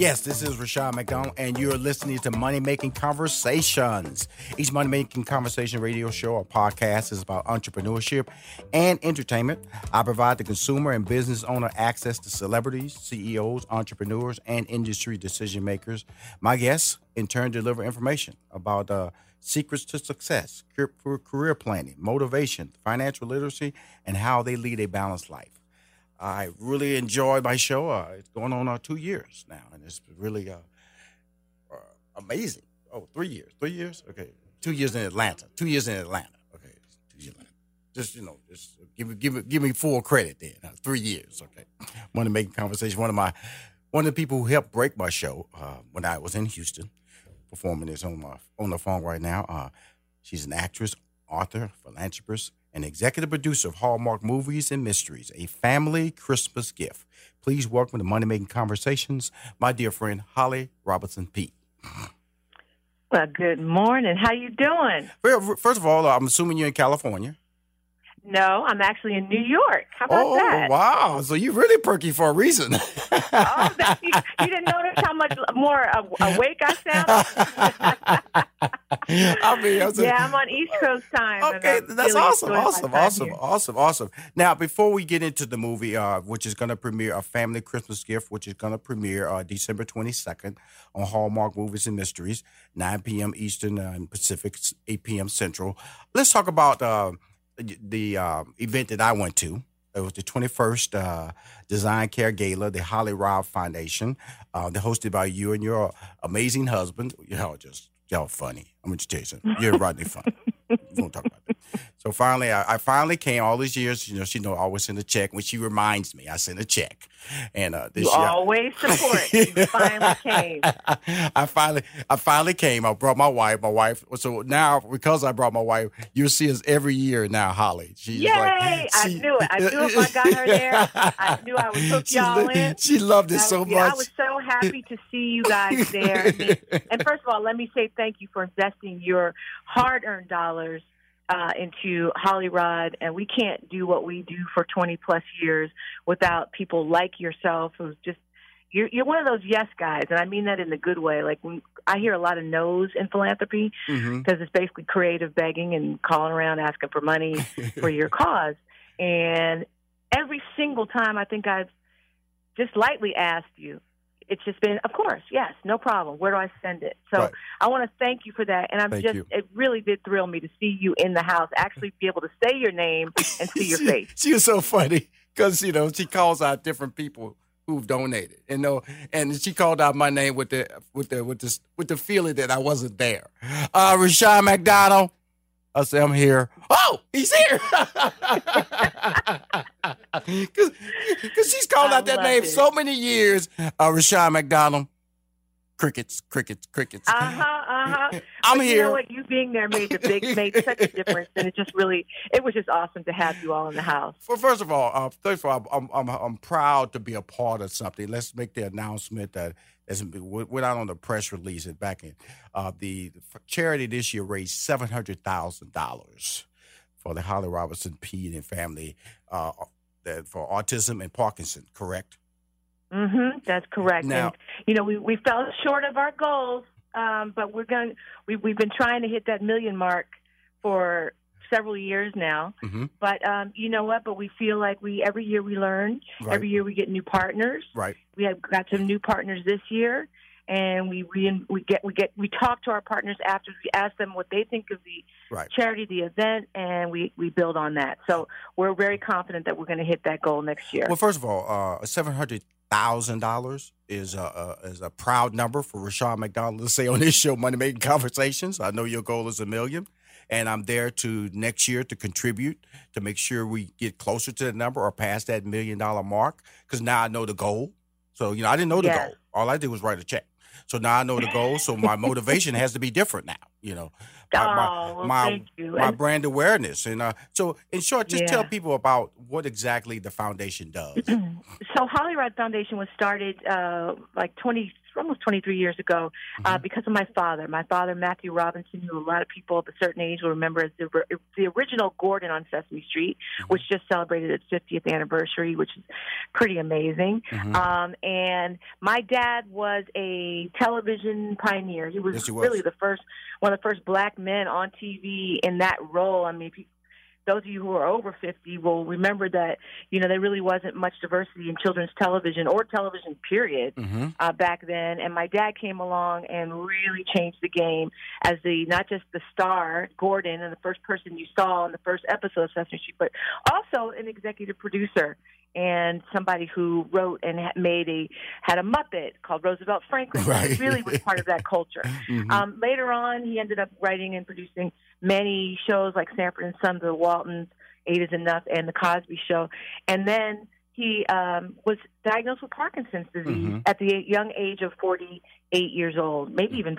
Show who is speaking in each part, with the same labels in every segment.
Speaker 1: Yes, this is Rushion McDonald, and you're listening to Money Making Conversations. Each Money Making Conversation radio show or podcast is about entrepreneurship and entertainment. I provide the consumer and business owner access to celebrities, CEOs, entrepreneurs, and industry decision makers. My guests, in turn, deliver information about uh, secrets to success, career planning, motivation, financial literacy, and how they lead a balanced life. I really enjoy my show. Uh, it's going on uh, two years now, and it's really uh, uh, amazing. Oh, three years, three years. Okay, two years in Atlanta, two years in Atlanta. Okay, two years. Just you know, just give me give give me full credit there. Uh, three years. Okay, want to make conversation. One of my one of the people who helped break my show uh, when I was in Houston, performing this on my on the phone right now. She's an actress, author, philanthropist, and executive producer of Hallmark Movies and Mysteries, a family Christmas gift. Please welcome to Money Making Conversations, my dear friend Holly Robinson Peete.
Speaker 2: Well, good morning. How you doing?
Speaker 1: Well, first of all, I'm assuming you're in California.
Speaker 2: No, I'm actually in New York. How about
Speaker 1: oh,
Speaker 2: that?
Speaker 1: wow. So you're really perky for a reason.
Speaker 2: oh, that, you, you, didn't notice how much more awake I sound?
Speaker 1: I mean, I was
Speaker 2: yeah, I'm on East Coast time.
Speaker 1: Okay, that's
Speaker 2: really
Speaker 1: awesome, awesome, awesome,
Speaker 2: here.
Speaker 1: awesome, awesome. Now, before we get into the movie, uh, which is going to premiere, A Family Christmas Gift, which is going to premiere uh, December 22nd on Hallmark Movies and Mysteries, 9 p.m. Eastern uh, and Pacific, 8 p.m. Central. Let's talk about uh, the uh, event that I went to. It was the 21st uh, Design Care Gala, the Holly Rod Foundation. Uh, hosted by you and your amazing husband. Y'all just, y'all funny. I'm to tell you something. You're Rodney Fun. we won't talk about that. So finally, I, I, finally came all these years. You know, she know I always send a check. When she reminds me, I send a check. And uh, this
Speaker 2: you
Speaker 1: year,
Speaker 2: always support. you finally came.
Speaker 1: I finally, I finally came. I brought my wife. My wife. So now, because I brought my wife, you'll see us every year now. Holly. She's
Speaker 2: Yay!
Speaker 1: Like,
Speaker 2: I knew it. I knew if I got her there, I knew I would hook y'all in.
Speaker 1: She loved it so
Speaker 2: yeah,
Speaker 1: much.
Speaker 2: I was so happy to see you guys there. And first of all, let me say thank you for investing your hard-earned dollars uh, into Hollyrod, and we can't do what we do for 20 plus years without people like yourself who's just you're you're one of those yes guys, and I mean that in the good way. Like when I hear a lot of no's in philanthropy because
Speaker 1: Mhm.
Speaker 2: it's basically creative begging and calling around asking for money for your cause. And every single time, I think I've just lightly asked you. It's just been, of course, yes, no problem. Where do I send it? So
Speaker 1: Right.
Speaker 2: I want to thank you for that. And I'm
Speaker 1: Thank
Speaker 2: just,
Speaker 1: you.
Speaker 2: it really did thrill me to see you in the house, actually be able to say your name and see your
Speaker 1: she,
Speaker 2: face.
Speaker 1: She was so funny because you know she calls out different people who've donated. You know, and she called out my name with the with the with the with the feeling that I wasn't there. Uh, Rushion McDonald. I say I'm here. Oh, he's here. Because she's called
Speaker 2: I
Speaker 1: out that name
Speaker 2: it.
Speaker 1: so many years. Uh, Rushion McDonald. Crickets, crickets, crickets.
Speaker 2: Uh huh. Uh huh.
Speaker 1: I'm
Speaker 2: but You know what? You being there made the big made such a difference, and it just really it was just awesome to have you all in the house.
Speaker 1: Well, first of all, uh, first of all, I'm, I'm I'm proud to be a part of something. Let's make the announcement that as went out on the press release and back in. Uh, the charity this year raised seven hundred thousand dollars for the Holly Robinson Peete and family uh, that for autism and Parkinson. Correct?
Speaker 2: Mm-hmm. That's correct.
Speaker 1: Now-
Speaker 2: and you know, we we fell short of our goals, um, but we're going. We we've been trying to hit that million mark for several years now.
Speaker 1: Mm-hmm.
Speaker 2: But um, you know what? But we feel like we every year we learn.
Speaker 1: Right.
Speaker 2: Every year we get new partners.
Speaker 1: Right.
Speaker 2: We have got some new partners this year, and we re- we get we get we talk to our partners after we ask them what they think of the
Speaker 1: Right.
Speaker 2: charity, the event, and we we build on that. So we're very confident that we're going to hit that goal next year.
Speaker 1: Well, first of all, uh, seven hundred thousand dollars is a, a is a proud number for Rushion McDonald to say on this show, Money Making Conversations. I know your goal is a million, and I'm there to next year to contribute to make sure we get closer to the number or past that million dollar mark. Because now I know the goal. So you know, I didn't know the
Speaker 2: Yes.
Speaker 1: goal. All I did was write a check. So now I know the goal. So my motivation has to be different now. You know, my, my-
Speaker 2: oh, well,
Speaker 1: my-
Speaker 2: thank you.
Speaker 1: my brand awareness. And uh, so, in short, just tell people about what exactly the foundation does.
Speaker 2: so Holly Rod Foundation was started uh, like 20, almost 23 years ago uh,
Speaker 1: Mm-hmm.
Speaker 2: because of my father. My father, Matthew Robinson, who a lot of people of a certain age will remember as the, the original Gordon on Sesame Street,
Speaker 1: Mm-hmm.
Speaker 2: which just celebrated its 50th anniversary, which is pretty amazing.
Speaker 1: Mhm.
Speaker 2: Um, and my dad was a television pioneer. He was,
Speaker 1: Yes, he was.
Speaker 2: really the first, one of the first black men on TV in that role. I mean, if you, those of you who are over 50 will remember that, you know, there really wasn't much diversity in children's television or television, period,
Speaker 1: Mm-hmm.
Speaker 2: uh, back then. And my dad came along and really changed the game as the, not just the star, Gordon, and the first person you saw in the first episode of Sesame Street, but also an executive producer and somebody who wrote and made a had a Muppet called Roosevelt Franklin.
Speaker 1: Right.
Speaker 2: Really was part of that culture.
Speaker 1: Mhm.
Speaker 2: Um, later on, he ended up writing and producing many shows like Sanford and Son, The Waltons, Eight is Enough, and The Cosby Show. And then he um, was diagnosed with Parkinson's disease
Speaker 1: Mhm.
Speaker 2: at the young age of 48 years old, maybe even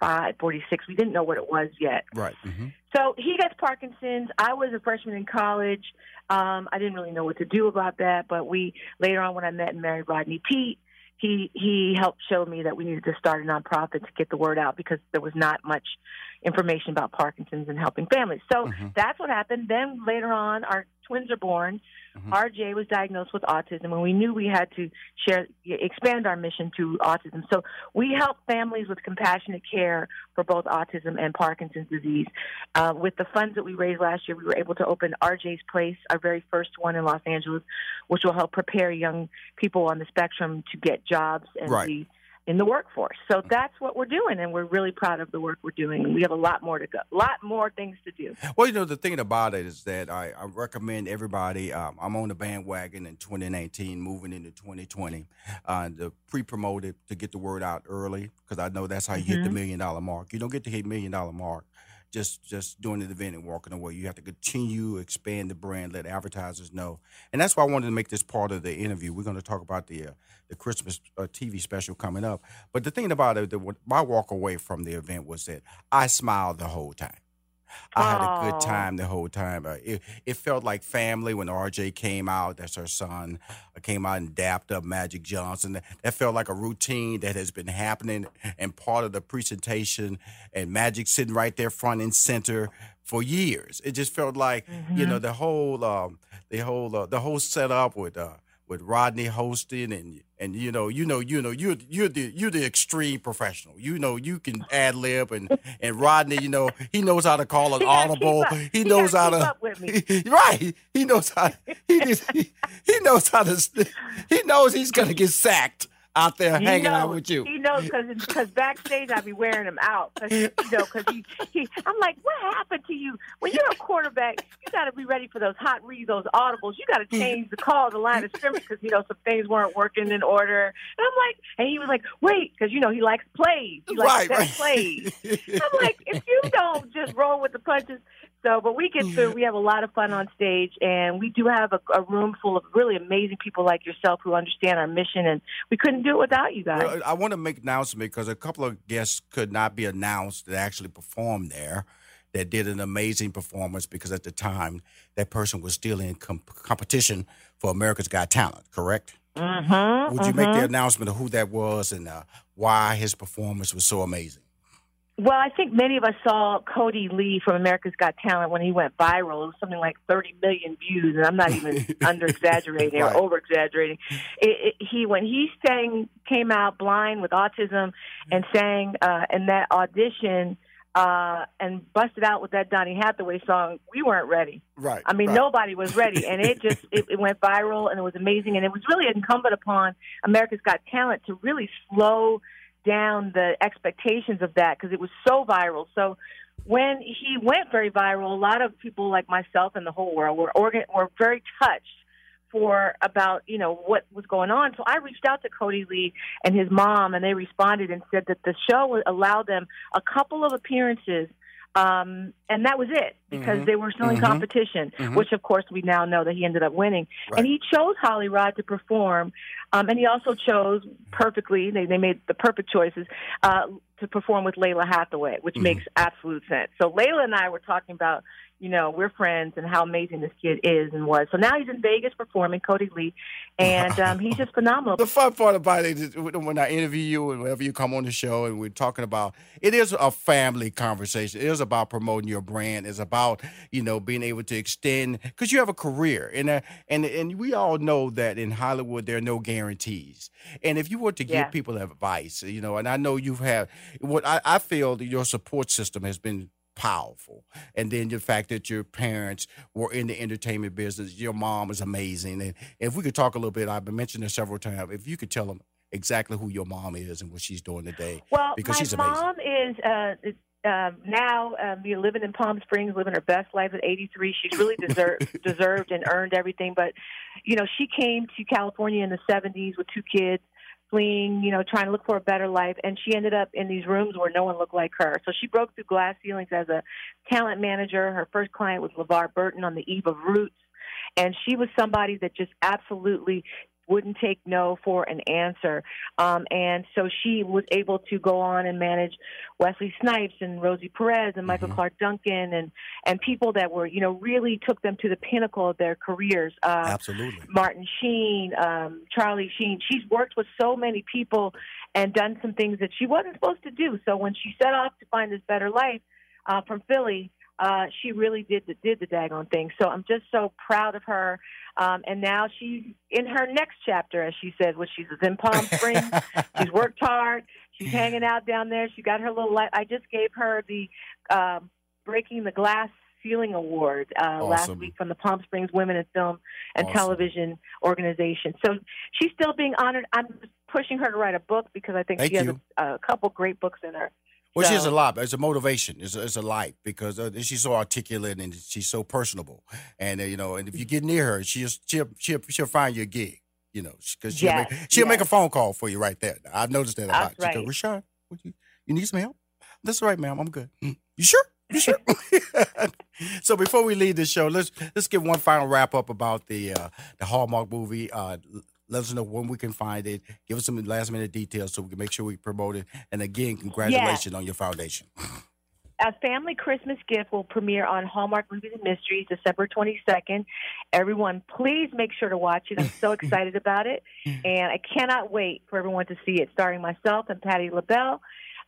Speaker 2: 45, 46. We didn't know what it was yet.
Speaker 1: right. Mm-hmm.
Speaker 2: So he gets Parkinson's. I was a freshman in college. Um, I didn't really know what to do about that, but we later on when I met and married Rodney Peete, he he helped show me that we needed to start a nonprofit to get the word out because there was not much information about Parkinson's and helping families. So
Speaker 1: Mhm.
Speaker 2: that's what happened. Then later on, our twins are born.
Speaker 1: Mhm.
Speaker 2: RJ was diagnosed with autism, and we knew we had to share expand our mission to autism. So we help families with compassionate care for both autism and Parkinson's disease. Uh, with the funds that we raised last year, we were able to open RJ's Place, our very first one in Los Angeles, which will help prepare young people on the spectrum to get jobs and
Speaker 1: Right.
Speaker 2: be in the workforce. So that's what we're doing, and we're really proud of the work we're doing. And we have a lot more to go, a lot more things to do.
Speaker 1: Well, you know, the thing about it is that I, I recommend everybody. Um, I'm on the bandwagon in 2019, moving into 2020, uh, to pre-promote it to get the word out early because I know that's how you hit the
Speaker 2: Mhm.
Speaker 1: million dollar mark. You don't get to hit million dollar mark just just doing the event and walking away. You have to continue expand the brand, let advertisers know, and that's why I wanted to make this part of the interview. We're going to talk about the uh, the Christmas uh, TV special coming up. But the thing about it, the, my walk away from the event was that I smiled the whole time. I had a good time the whole time. Uh, it, it felt like family when RJ came out. That's her son. uh, Came out and dapped up Magic Johnson. That, that felt like a routine that has been happening and part of the presentation. And Magic sitting right there front and center for years. It just felt like you know the whole um, the whole uh, the whole setup with uh, with Rodney hosting and and you know you know you know you're you're the you're the extreme professional. You know you can ad lib and and Rodney you know he knows how to call an
Speaker 2: He
Speaker 1: audible. He
Speaker 2: He
Speaker 1: knows how to
Speaker 2: up with me.
Speaker 1: right. He knows how he he knows how to he knows he's gonna get sacked out there
Speaker 2: He
Speaker 1: hanging out with you.
Speaker 2: He knows because backstage I'd be wearing him out. 'Cause, you know, because he, he, I'm like, what happened to you? When you're a quarterback, you got to be ready for those hot reads, those audibles. You got to change the call, the line of scrimmage, because you know some things weren't working in order. And I'm like, and he was like, wait, because you know he likes plays. He likes
Speaker 1: Right, right.
Speaker 2: plays. I'm like, if you don't just roll with the punches. So, but we get through. We have a lot of fun on stage, and we do have a, a room full of really amazing people like yourself who understand our mission, and we couldn't do it without you guys.
Speaker 1: Well, I want to make an announcement because a couple of guests could not be announced that actually performed there. That did an amazing performance because at the time that person was still in com- competition for America's Got Talent. Correct?
Speaker 2: Mm-hmm,
Speaker 1: Would you make the announcement of who that was and uh, why his performance was so amazing?
Speaker 2: Well, I think many of us saw Kodi Lee from America's Got Talent when he went viral. It was something like 30 million views, and I'm not even under exaggerating
Speaker 1: Right.
Speaker 2: or over exaggerating. He when he sang, came out blind with autism, and sang uh, in that audition. Uh, and busted out with that Donny Hathaway song. We weren't ready.
Speaker 1: Right.
Speaker 2: I mean,
Speaker 1: right.
Speaker 2: nobody was ready, and it just it, it went viral, and it was amazing. And it was really incumbent upon America's Got Talent to really slow down the expectations of that because it was so viral. So when he went very viral, a lot of people like myself and the whole world were organ- were very touched for about you know what was going on. So I reached out to Kodi Lee and his mom, and they responded and said that the show would allow them a couple of appearances. Um, and that was it because
Speaker 1: Mhm.
Speaker 2: they were still in
Speaker 1: Mhm.
Speaker 2: competition,
Speaker 1: Mhm.
Speaker 2: which of course we now know that he ended up winning.
Speaker 1: Right.
Speaker 2: And he chose Holly Rod to perform, um, and he also chose perfectly. They they made the perfect choices uh, to perform with Lalah Hathaway, which
Speaker 1: Mhm.
Speaker 2: makes absolute sense. So Lalah and I were talking about, you know, we're friends and how amazing this kid is and was. So now he's in Vegas performing Kodi Lee, and um, he's just phenomenal.
Speaker 1: The fun part about it is when I interview you and whenever you come on the show and we're talking about it is a family conversation. It is about promoting your brand. It's about you know being able to extend because you have a career and uh, and and we all know that in Hollywood there are no guarantees. And if you were to give
Speaker 2: Yeah.
Speaker 1: people advice, you know, and I know you've had what I, I feel that your support system has been powerful. And then the fact that your parents were in the entertainment business, your mom is amazing. And if we could talk a little bit, I've been mentioning this several times. If you could tell them exactly who your mom is and what she's doing today,
Speaker 2: Well,
Speaker 1: because she's amazing.
Speaker 2: mom is uh, is, um, now um, you know, living in Palm Springs, living her best life at 83. She's really deserved deserved and earned everything. But you know, she came to California in the 70s with two kids, fleeing, you know, trying to look for a better life, and she ended up in these rooms where no one looked like her. So she broke through glass ceilings as a talent manager. Her first client was LeVar Burton on the eve of Roots. And she was somebody that just absolutely wouldn't take no for an answer. Um, and so she was able to go on and manage Wesley Snipes and Rosie Perez and Michael Clarke Duncan and, and people that were, you know, really took them to the pinnacle of their careers. Uh,
Speaker 1: Absolutely.
Speaker 2: Martin Sheen, um, Charlie Sheen. She's worked with so many people and done some things that she wasn't supposed to do. So when she set off to find this better life uh, from Philly, uh, she really did the, did the daggone thing. So I'm just so proud of her. Um, and now she's in her next chapter, as she said, which she's in Palm Springs. she's worked hard. She's hanging out down there. She got her little. Light. I just gave her the um, Breaking the Glass Ceiling Award uh, last week from the Palm Springs Women in Film and
Speaker 1: Awesome.
Speaker 2: Television Organization. So she's still being honored. I'm pushing her to write a book because I think
Speaker 1: Thank
Speaker 2: she has a, a couple great books in her.
Speaker 1: Well, she has a lot. It's a motivation. It's a, it's a light because uh, she's so articulate and she's so personable. And uh, you know, and if you get near her, she'll she'll she'll, she'll find your gig. You know, because she'll
Speaker 2: Yes,
Speaker 1: make she'll make a phone call for you right there. I've noticed that a lot. She goes,
Speaker 2: right.
Speaker 1: Rashad, you you need some help? That's right, ma'am. I'm good. "Mm, You sure? You sure? so before we leave this show, let's let's give one final wrap up about the uh, the Hallmark movie. Uh, let us know when we can find it. Give us some last minute details so we can make sure we promote it. And again, congratulations on your foundation.
Speaker 2: A family Christmas gift will premiere on Hallmark Movies and Mysteries December 22nd. Everyone, please make sure to watch it. I'm so excited about it, and I cannot wait for everyone to see it. Starring myself and Patti LaBelle.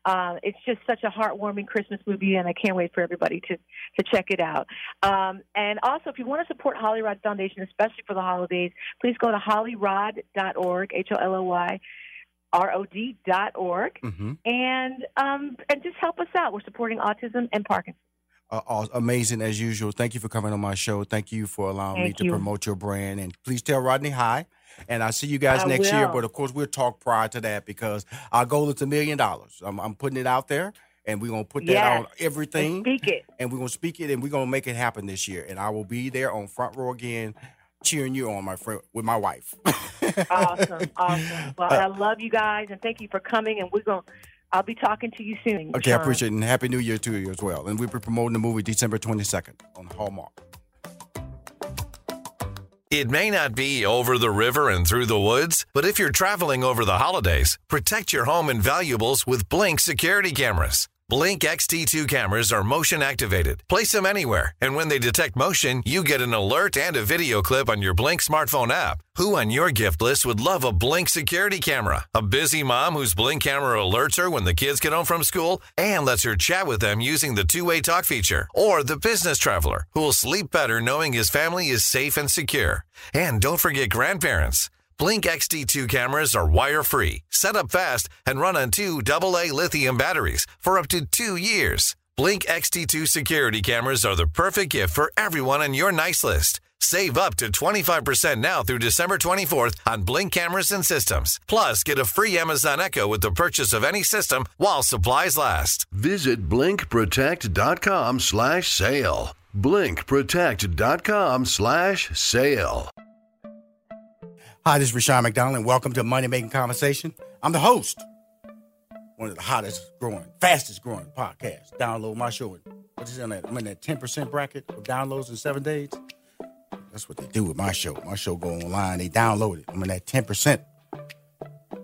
Speaker 2: Uh, it's just such a heartwarming Christmas movie, and I can't wait for everybody to to check it out. Um, and also, if you want to support Holly Rod Foundation, especially for the holidays, please go to hollyrod.org, H O L O Y R O D dot org
Speaker 1: Mm-hmm.
Speaker 2: and um, and just help us out. We're supporting autism and Parkinson's.
Speaker 1: Uh, amazing as usual. Thank you for coming on my show. Thank you for allowing
Speaker 2: Thank
Speaker 1: me to promote your brand. And please tell Rodney hi. And I'll see you guys
Speaker 2: I
Speaker 1: next year. But of course, we'll talk prior to that because our goal is a million dollars. I'm, I'm putting it out there, and we're gonna put that
Speaker 2: Yes.
Speaker 1: on everything.
Speaker 2: Speak it.
Speaker 1: and we're gonna speak it and we're gonna make it happen this year. And I will be there on front row again, cheering you on, my friend, with my wife.
Speaker 2: Awesome, awesome. Well, I love you guys, and thank you for coming. And we're going. To I'll be talking to you soon.
Speaker 1: okay, I appreciate it. And happy New Year to you as well. And we'll be promoting the movie December 22nd on Hallmark.
Speaker 3: It may not be over the river and through the woods, but if you're traveling over the holidays, protect your home and valuables with Blink security cameras. Blink XT2 cameras are motion activated. Place them anywhere, and when they detect motion, you get an alert and a video clip on your Blink smartphone app. Who on your gift list would love a Blink security camera? A busy mom whose Blink camera alerts her when the kids get home from school and lets her chat with them using the two way talk feature. Or the business traveler who will sleep better knowing his family is safe and secure. And don't forget grandparents. Blink XT2 cameras are wire free, set up fast, and run on two AA lithium batteries for up to two years. Blink XT2 security cameras are the perfect gift for everyone on your nice list. Save up to 25% now through December 24th on Blink cameras and systems. Plus, get a free Amazon Echo with the purchase of any system while supplies last.
Speaker 4: Visit blinkprotect.com slash sale. blinkprotect.com slash sale.
Speaker 1: Hi, this is Rushion McDonald, and welcome to Money Making Conversation. I'm the host, one of the hottest growing, fastest growing podcasts. Download my show. What is in that? I'm in that 10% bracket of downloads in seven days. That's what they do with my show. My show go online, they download it. I'm in that 10%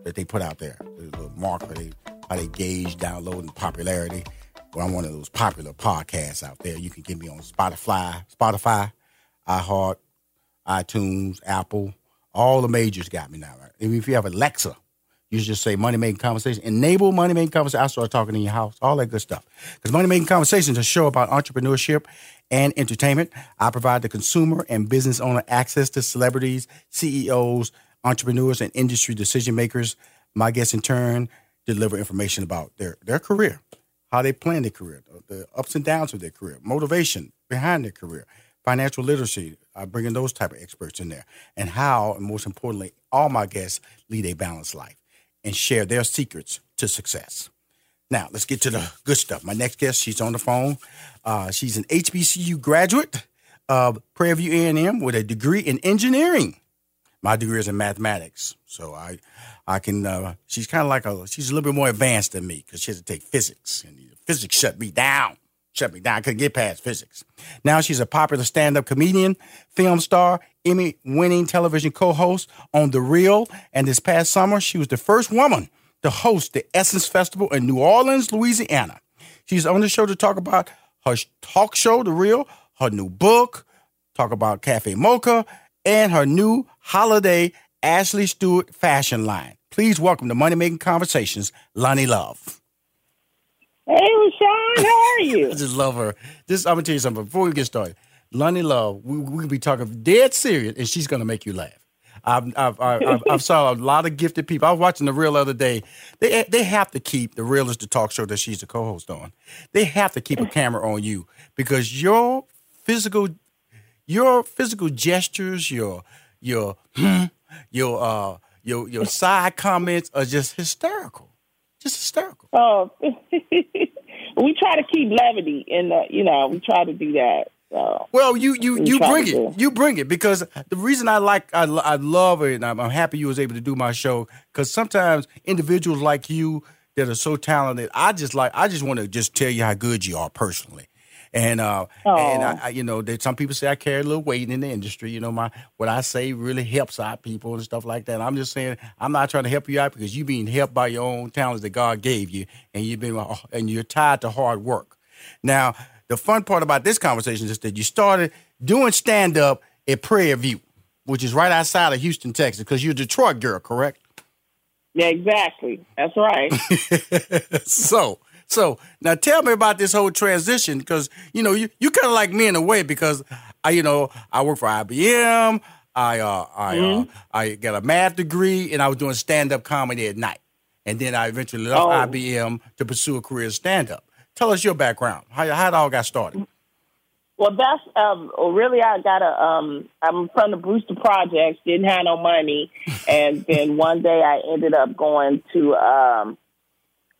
Speaker 1: that they put out there. The little marker, they, how they gauge download and popularity. Well, I'm one of those popular podcasts out there. You can get me on Spotify, Spotify, iHeart, iTunes, Apple, all the majors got me now. Right? If you have Alexa, you just say money making conversation. Enable money making conversation. I start talking in your house, all that good stuff. Because money making conversation is a show about entrepreneurship and entertainment. I provide the consumer and business owner access to celebrities, CEOs, entrepreneurs, and industry decision makers. My guests, in turn, deliver information about their, their career, how they plan their career, the ups and downs of their career, motivation behind their career, financial literacy, uh, bringing those type of experts in there, and how, and most importantly, all my guests lead a balanced life and share their secrets to success. Now, let's get to the good stuff. My next guest, she's on the phone. Uh, she's an HBCU graduate of Prairie View A&M with a degree in engineering. My degree is in mathematics, so I, I can. Uh, she's kind of like a. She's a little bit more advanced than me because she has to take physics, and physics shut me down. Shut me down. I couldn't get past physics. Now she's a popular stand-up comedian, film star, Emmy-winning television co-host on The Real. And this past summer, she was the first woman to host the Essence Festival in New Orleans, Louisiana. She's on the show to talk about her talk show, The Real, her new book, talk about Cafe Mocha, and her new holiday Ashley Stewart fashion line. Please welcome to Money Making Conversations, Loni Love.
Speaker 5: Rushion, how are you?
Speaker 1: I just love her. This I'm gonna tell you something before we get started. Loni Love, we we be talking dead serious, and she's gonna make you laugh. I've I've, I've, I've, I've saw a lot of gifted people. I was watching the real other day. They they have to keep the real is the talk show that she's the co-host on. They have to keep a camera on you because your physical your physical gestures, your your hmm, your uh your your side comments are just hysterical, just hysterical.
Speaker 5: Oh, we try to keep levity, and uh, you know, we try to do that. So
Speaker 1: Well, you you
Speaker 5: We
Speaker 1: you bring it. You bring it because the reason I like I, I love it and I'm, I'm happy you was able to do my show because sometimes individuals like you that are so talented, I just like I just want to just tell you how good you are personally. And uh, and I, I, you know, that some people say I carry a little weight in the industry. You know, my what I say really helps out people and stuff like that. I'm just saying I'm not trying to help you out because you being helped by your own talents that God gave you, and you've been and you're tied to hard work. Now, the fun part about this conversation is that you started doing stand up at Prairie View, which is right outside of Houston, Texas, because you're a Detroit girl, correct?
Speaker 5: yeah, exactly. That's right.
Speaker 1: so, so now tell me about this whole transition because you know you you kind of like me in a way because I you know I work for IBM. I uh, I uh, I got a math degree and I was doing stand up comedy at night, and then I eventually left
Speaker 5: Oh.
Speaker 1: IBM to pursue a career in stand up. Tell us your background. How how it all got started.
Speaker 5: Well, that's um, really I got a. Um, I'm from the Brewster Projects. Didn't have no money, and then one day I ended up going to. Um,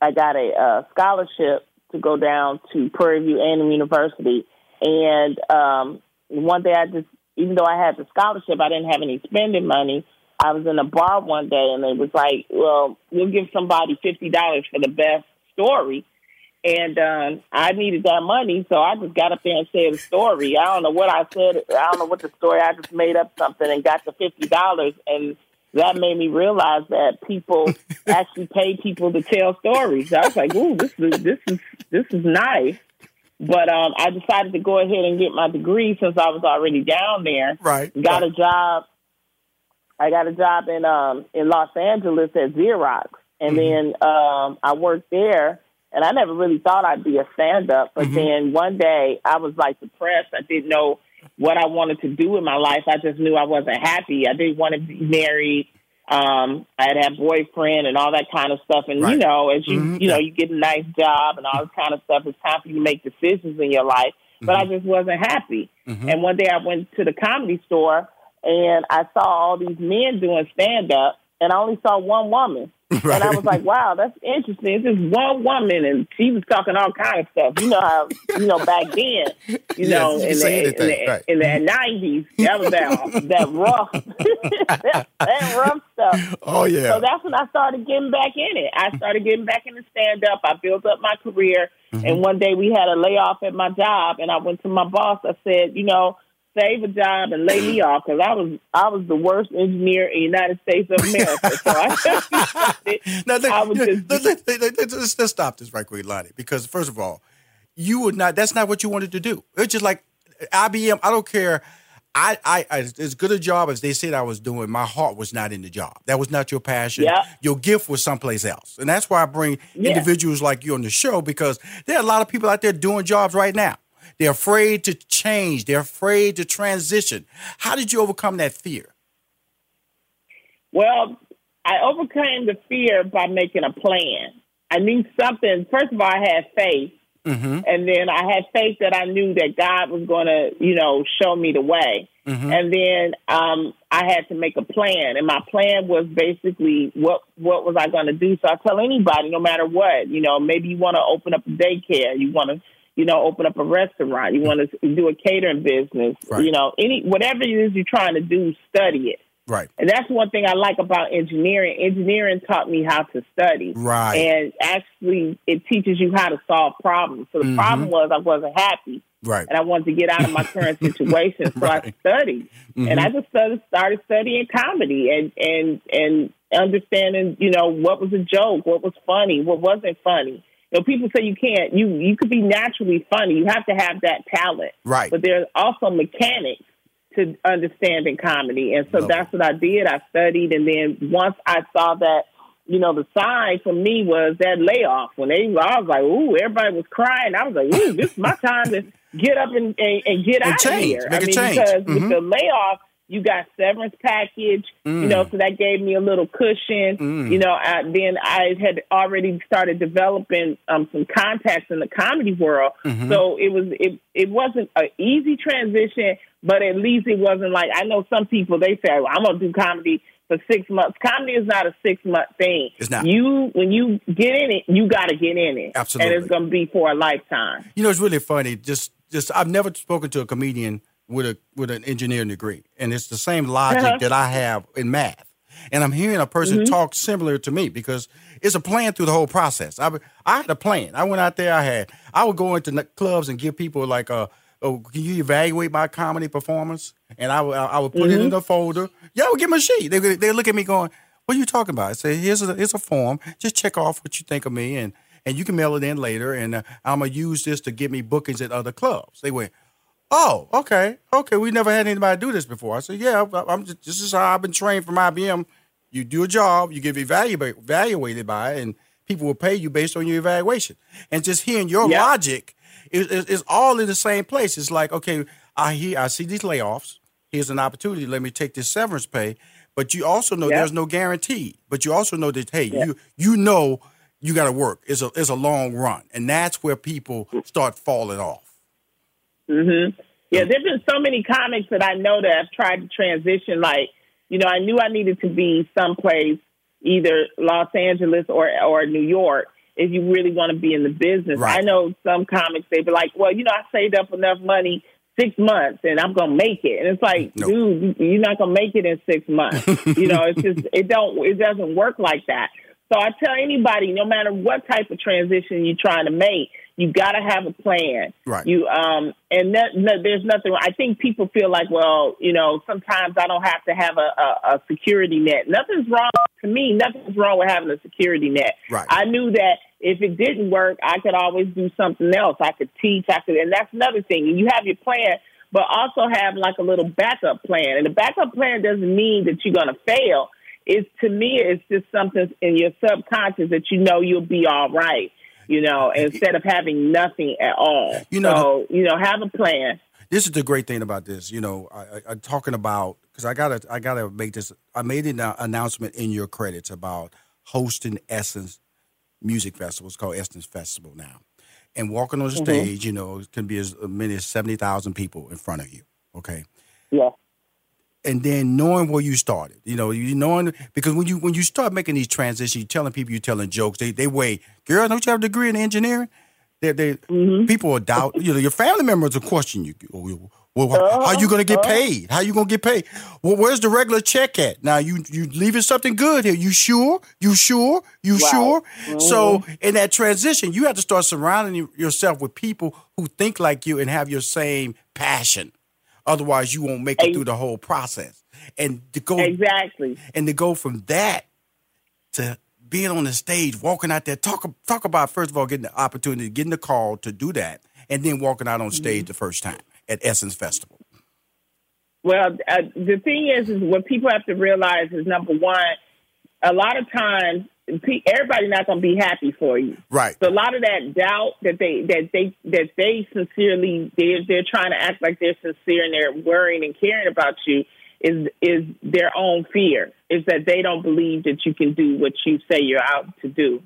Speaker 5: I got a, a scholarship to go down to Prairie View A&M University, and um, one day I just, even though I had the scholarship, I didn't have any spending money. I was in a bar one day, and it was like, "Well, we'll give somebody fifty dollars for the best story." And um, I needed that money, so I just got up there and said a story. I don't know what I said. I don't know what the story. I just made up something and got the fifty dollars, and that made me realize that people actually pay people to tell stories. I was like, "Ooh, this is this is this is nice." But um, I decided to go ahead and get my degree since I was already down there.
Speaker 1: Right.
Speaker 5: Got a job. I got a job in um in Los Angeles at Xerox, and then um I worked there. And I never really thought I'd be a stand up, but then one day I was like depressed. I didn't know what I wanted to do in my life. I just knew I wasn't happy. I didn't want to be married. Um, I had had boyfriend and all that kind of stuff. And you know, as you
Speaker 1: Mhm.
Speaker 5: you know, you get a nice job and all this kind of stuff. It's time for you to make decisions in your life. But I just wasn't happy. And one day I went to the comedy store and I saw all these men doing stand up, and I only saw one woman.
Speaker 1: Right.
Speaker 5: And I was like, wow, that's interesting. It's just one woman, and she was talking all kind of stuff. You know how, you know, back then, you
Speaker 1: Yes,
Speaker 5: know,
Speaker 1: you
Speaker 5: in, the, in, the,
Speaker 1: right.
Speaker 5: in the 90s, that was that, that rough, that, that rough stuff.
Speaker 1: Oh yeah.
Speaker 5: So that's when I started getting back in it. I started getting back into stand up. I built up my career.
Speaker 1: Mm-hmm.
Speaker 5: And one day we had a layoff at my job, and I went to my boss. I said, you know, save a job and lay me off because I was I was the worst engineer in the United States of America. so I,
Speaker 1: now, let,
Speaker 5: I was just-
Speaker 1: let, let, let, let, let's, let's stop this right quick, Loni, because first of all, you would not. That's not what you wanted to do. It's just like IBM. I don't care. I, I, I as good a job as they said I was doing, my heart was not in the job. That was not your passion.
Speaker 5: Yeah.
Speaker 1: Your gift was someplace else, and that's why I bring
Speaker 5: Yeah.
Speaker 1: individuals like you on the show because there are a lot of people out there doing jobs right now. They're afraid to change. They're afraid to transition. How did you overcome that fear?
Speaker 5: Well, I overcame the fear by making a plan. I knew something. First of all, I had faith. And then I had faith that I knew that God was going to, you know, show me the way. And then um, I had to make a plan, and my plan was basically what what was I going to do. So I tell anybody, no matter what, you know, maybe you want to open up a daycare, you want to, you know, open up a restaurant, you want to do a catering business,
Speaker 1: Right.
Speaker 5: you know, any whatever it is you're trying to do, study it.
Speaker 1: Right.
Speaker 5: And that's one thing I like about engineering. Engineering taught me how to study.
Speaker 1: Right.
Speaker 5: And actually, it teaches you how to solve problems. So the
Speaker 1: Mm-hmm.
Speaker 5: problem was I wasn't happy.
Speaker 1: Right.
Speaker 5: And I wanted to get out of my current situation. So I studied.
Speaker 1: Mm-hmm.
Speaker 5: And I just started, started studying comedy and, and, and understanding, you know, what was a joke, what was funny, what wasn't funny. You know, people say you can't, you, you could be naturally funny. You have to have that talent.
Speaker 1: Right.
Speaker 5: But there's also mechanics to understanding comedy. And so
Speaker 1: Love
Speaker 5: that's what I did. I studied. And then once I saw that, you know, the sign for me was that layoff. When they, I was like, ooh, everybody was crying. I was like, ooh, this is my time to get up and, and, and get
Speaker 1: And
Speaker 5: out
Speaker 1: change,
Speaker 5: of here.
Speaker 1: make
Speaker 5: I
Speaker 1: a
Speaker 5: mean,
Speaker 1: change.
Speaker 5: because
Speaker 1: Mhm.
Speaker 5: with the layoff, you got severance package, you know, so that gave me a little cushion.
Speaker 1: Mm.
Speaker 5: You know, I, then I had already started developing um, some contacts in the comedy world,
Speaker 1: Mm-hmm.
Speaker 5: so it was it it wasn't an easy transition, but at least it wasn't like I know some people they say well, I'm gonna do comedy for six months. Comedy is not a six month thing.
Speaker 1: It's not.
Speaker 5: You when you get in it, you got to get in it,
Speaker 1: Absolutely.
Speaker 5: and it's gonna be for a lifetime.
Speaker 1: You know, it's really funny. Just, just I've never spoken to a comedian with a with an engineering degree, and it's the same logic
Speaker 5: Uh-huh.
Speaker 1: that I have in math. And I'm hearing a person
Speaker 5: Mm-hmm.
Speaker 1: talk similar to me because it's a plan through the whole process. I I had a plan. I went out there. I had I would go into n- clubs and give people like uh Oh, can you evaluate my comedy performance? And I would, I would put it in
Speaker 5: Mm-hmm.
Speaker 1: a folder. Yeah, I would give them a sheet. They they look at me going, "What are you talking about?" I say, "Here's a here's a form. Just check off what you think of me, and and you can mail it in later. And uh, I'm gonna use this to get me bookings at other clubs." They went, "Oh, okay, okay. We never had anybody do this before." I said, "Yeah, I'm just, this is how I've been trained from IBM. You do a job, you get evaluate, evaluated by it, and people will pay you based on your evaluation. And just hearing your
Speaker 5: Yeah.
Speaker 1: logic is, is, is all in the same place. It's like, okay, I hear, I see these layoffs. Here's an opportunity. Let me take this severance pay. But you also know
Speaker 5: Yeah.
Speaker 1: there's no guarantee. But you also know that hey, you you know you got to work. It's a it's a long run, and that's where people start falling off.
Speaker 5: Hmm Yeah, there's been so many comics that I know that have tried to transition. Like, you know, I knew I needed to be someplace, either Los Angeles or or New York, if you really want to be in the business.
Speaker 1: Right.
Speaker 5: I know some comics they be like, well, you know, I saved up enough money six months and I'm gonna make it. And it's like,
Speaker 1: No.
Speaker 5: dude, you're not gonna make it in six months. you know, it's just it don't it doesn't work like that. So I tell anybody, no matter what type of transition you're trying to make, you got to have a plan.
Speaker 1: Right.
Speaker 5: You um and that, no, there's nothing. I think people feel like, well, you know, sometimes I don't have to have a, a, a security net. Nothing's wrong to me. Nothing's wrong with having a security net.
Speaker 1: Right.
Speaker 5: I knew that if it didn't work, I could always do something else. I could teach. I could, and that's another thing. You have your plan, but also have like a little backup plan. And the backup plan doesn't mean that you're going to fail. It's to me, it's just something in your subconscious that you know you'll be all right. You know, instead of having nothing at all.
Speaker 1: You know,
Speaker 5: so you know, have a plan.
Speaker 1: this is the great thing about this. You know, I, I, I'm talking about because I gotta I gotta make this. I made an announcement in your credits about hosting Essence Music Festival. It's called Essence Festival now, and walking on the
Speaker 5: Mhm.
Speaker 1: stage, you know, it can be as many as seventy thousand people in front of you. Okay.
Speaker 5: Yeah.
Speaker 1: And then knowing where you started, you know, you knowing because when you when you start making these transitions, you're telling people, you're telling jokes. They they wait, girl, don't you have a degree in engineering? They they mm-hmm. people will doubt. You know, your family members will question you. Well, how- how you gonna get uh-huh. paid? How are you gonna get paid? Well, where's the regular check at? Now you you leaving something good here. You sure? You sure? You
Speaker 5: Right.
Speaker 1: sure? So mm-hmm. in that transition, you have to start surrounding yourself with people who think like you and have your same passion. Otherwise, you won't make it through the whole process. And to go
Speaker 5: Exactly.
Speaker 1: and to go from that to being on the stage, walking out there, talk talk about first of all getting the opportunity, getting the call to do that, and then walking out on stage the first time at Essence Festival.
Speaker 5: Well, uh, the thing is, is what people have to realize is number one, a lot of times, everybody's not going to be happy for you.
Speaker 1: Right.
Speaker 5: So a lot of that doubt that they that they that they sincerely they're they're trying to act like they're sincere and they're worrying and caring about you is is their own fear. Is that they don't believe that you can do what you say you're out to do.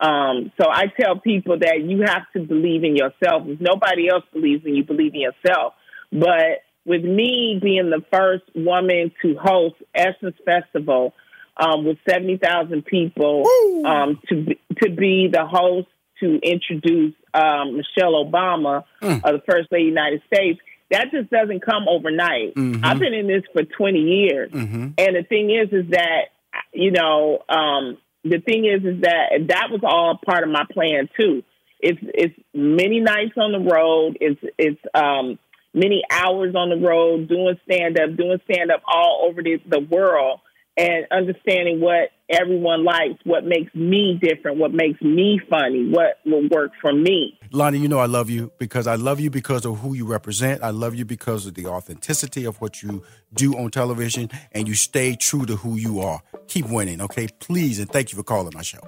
Speaker 5: Um, so I tell people that you have to believe in yourself. If nobody else believes in you, believe in yourself. But with me being the first woman to host Essence Festival um, with seventy thousand people, um, to be, to be the host to introduce um, Michelle Obama, uh, the First Lady of the United States, that just doesn't come overnight. I've been in this for twenty years, and the thing is, is that you know, um, the thing is, is that that was all part of my plan too. It's it's many nights on the road. It's it's um, many hours on the road doing stand up, doing stand up all over the, the world, and understanding what everyone likes, what makes me different, what makes me funny, what will work for me.
Speaker 1: Loni, you know I love you because I love you because of who you represent. I love you because of the authenticity of what you do on television, and you stay true to who you are. Keep winning, okay? Please, and thank you for calling my show.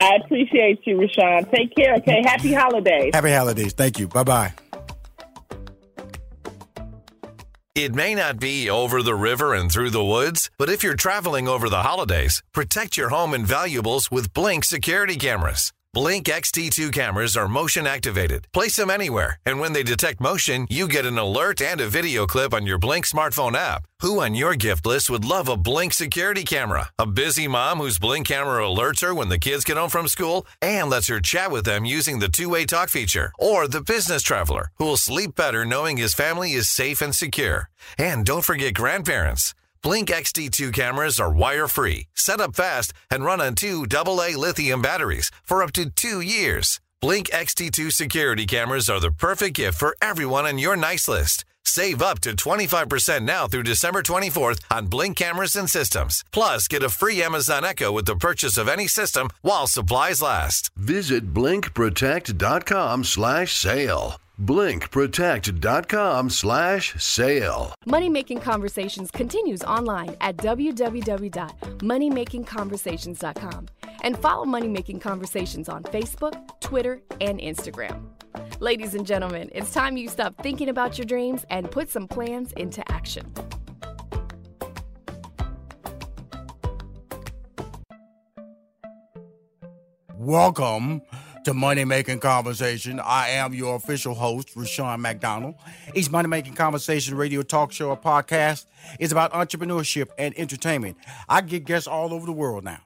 Speaker 5: I appreciate you, Rushion. Take care. Okay, happy holidays.
Speaker 1: Happy holidays. Thank you. Bye bye.
Speaker 3: It may not be over the river and through the woods, but if you're traveling over the holidays, protect your home and valuables with Blink security cameras. Blink XT2 cameras are motion activated. Place them anywhere, and when they detect motion, you get an alert and a video clip on your Blink smartphone app. Who on your gift list would love a Blink security camera? A busy mom whose Blink camera alerts her when the kids get home from school and lets her chat with them using the two way talk feature? Or the business traveler who will sleep better knowing his family is safe and secure? And don't forget grandparents. Blink XT2 cameras are wire free, set up fast, and run on two AA lithium batteries for up to two years. Blink XT2 security cameras are the perfect gift for everyone on your nice list. Save up to 25% now through December 24th on Blink cameras and systems. Plus, get a free Amazon Echo with the purchase of any system while supplies last.
Speaker 4: Visit blinkprotect.com slash sale. blinkprotect.com slash sale.
Speaker 6: Money Making Conversations continues online at www.moneymakingconversations.com and follow Money Making Conversations on Facebook, Twitter, and Instagram. Ladies and gentlemen, it's time you stop thinking about your dreams and put some plans into action.
Speaker 1: Welcome to Money Making Conversation. I am your official host, Rushion McDonald. Each Money Making Conversation radio talk show or podcast is about entrepreneurship and entertainment. I get guests all over the world now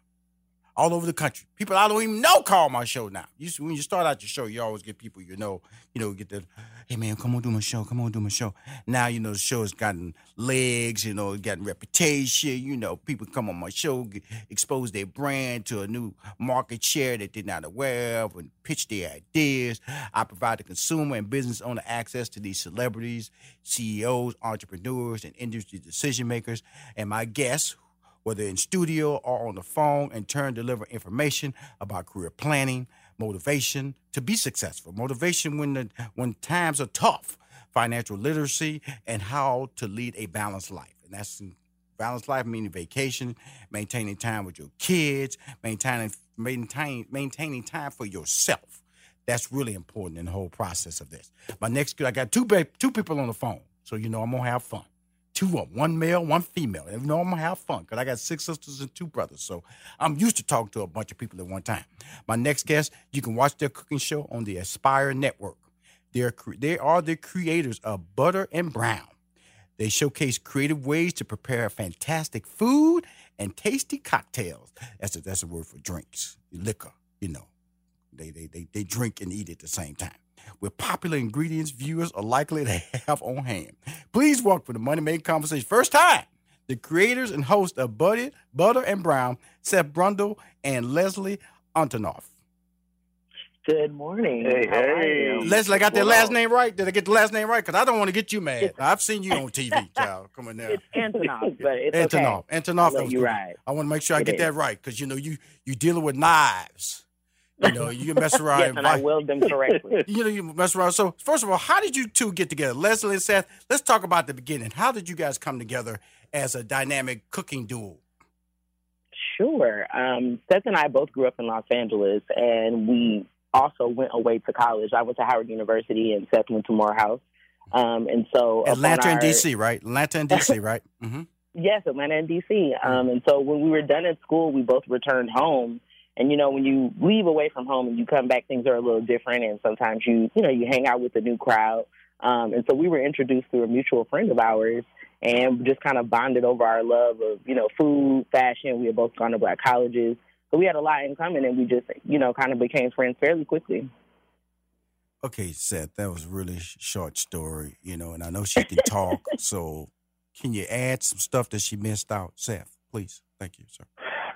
Speaker 1: all over the country. People I don't even know call my show now. You, when you start out your show, you always get people you know, you know, get the, hey man, come on do my show, come on do my show. Now you know the show has gotten legs, you know, it's gotten reputation. You know, people come on my show, get, expose their brand to a new market share that they're not aware of, and pitch their ideas. I provide the consumer and business owner access to these celebrities, CEOs, entrepreneurs, and industry decision makers. And my guests whether in studio or on the phone, in turn deliver information about career planning, motivation to be successful, motivation when the when times are tough, financial literacy, and how to lead a balanced life. And that's balanced life meaning vacation, maintaining time with your kids, maintaining maintaining maintaining time for yourself. That's really important in the whole process of this. My next, I got two two people on the phone, so you know I'm gonna have fun two of them, one male, one female. And you know, I'm gonna have fun because I got six sisters and two brothers. So I'm used to talking to a bunch of people at one time. My next guest, you can watch their cooking show on the Aspire Network. They're, they are the creators of Butter and Brown. They showcase creative ways to prepare fantastic food and tasty cocktails. That's a, that's a word for drinks, liquor, you know. They, they, they, they drink and eat at the same time with popular ingredients viewers are likely to have on hand. Please welcome for the Money Making Conversation. First time, the creators and host of Butter, Butter and Brown, Seth Brundle and Leslie Antonoff.
Speaker 7: Good morning.
Speaker 8: Hey, hey.
Speaker 1: Leslie, I got their last name right? Did I get the last name right? Because I don't want to get you mad. I've seen you on TV, child. Come on now.
Speaker 7: It's Antonoff, but it's
Speaker 1: Antonoff.
Speaker 7: okay.
Speaker 1: Antonoff.
Speaker 7: Let you right.
Speaker 1: I want to make sure I
Speaker 7: It
Speaker 1: get
Speaker 7: is.
Speaker 1: that right because you know you you dealing with knives. You know you can mess around.
Speaker 7: Yes,
Speaker 1: and
Speaker 7: and I willed them correctly.
Speaker 1: you know, you mess around. So, first of all, how did you two get together? Leslie and Seth, let's talk about the beginning. How did you guys come together as a dynamic cooking duo?
Speaker 7: Sure. Um, Seth and I both grew up in Los Angeles, and we also went away to college. I went to Howard University, and Seth went to Morehouse. Um, and so
Speaker 1: Atlanta and
Speaker 7: our-
Speaker 1: DC, right? Atlanta and DC, right? hmm
Speaker 7: Yes, Atlanta and DC. Um, and so when we were done at school, we both returned home. And you know, when you leave away from home and you come back, things are a little different. And sometimes you, you know, you hang out with a new crowd. Um, and so we were introduced through a mutual friend of ours, and just kind of bonded over our love of, you know, food, fashion. We had both gone to black colleges, so we had a lot in common, and we just, you know, kind of became friends fairly quickly.
Speaker 1: Okay, Seth, that was a really short story, you know, and I know she can talk. so, can you add some stuff that she missed out, Seth? Please, thank you, sir.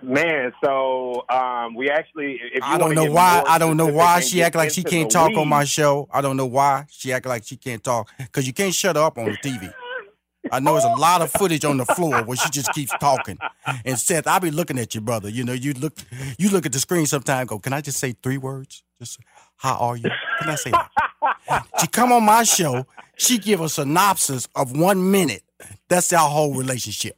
Speaker 8: Man, so um, we actually. If you
Speaker 1: I don't know why. I don't know why she act like she can't talk on my show. I don't know why she act like she can't talk because you can't shut up on the TV. I know there's a lot of footage on the floor where she just keeps talking. And Seth, I'll be looking at you, brother. You know, you look, you look at the screen sometime. Go, can I just say three words? Just how are you? Can I say that? she come on my show. She give a synopsis of one minute. That's our whole relationship.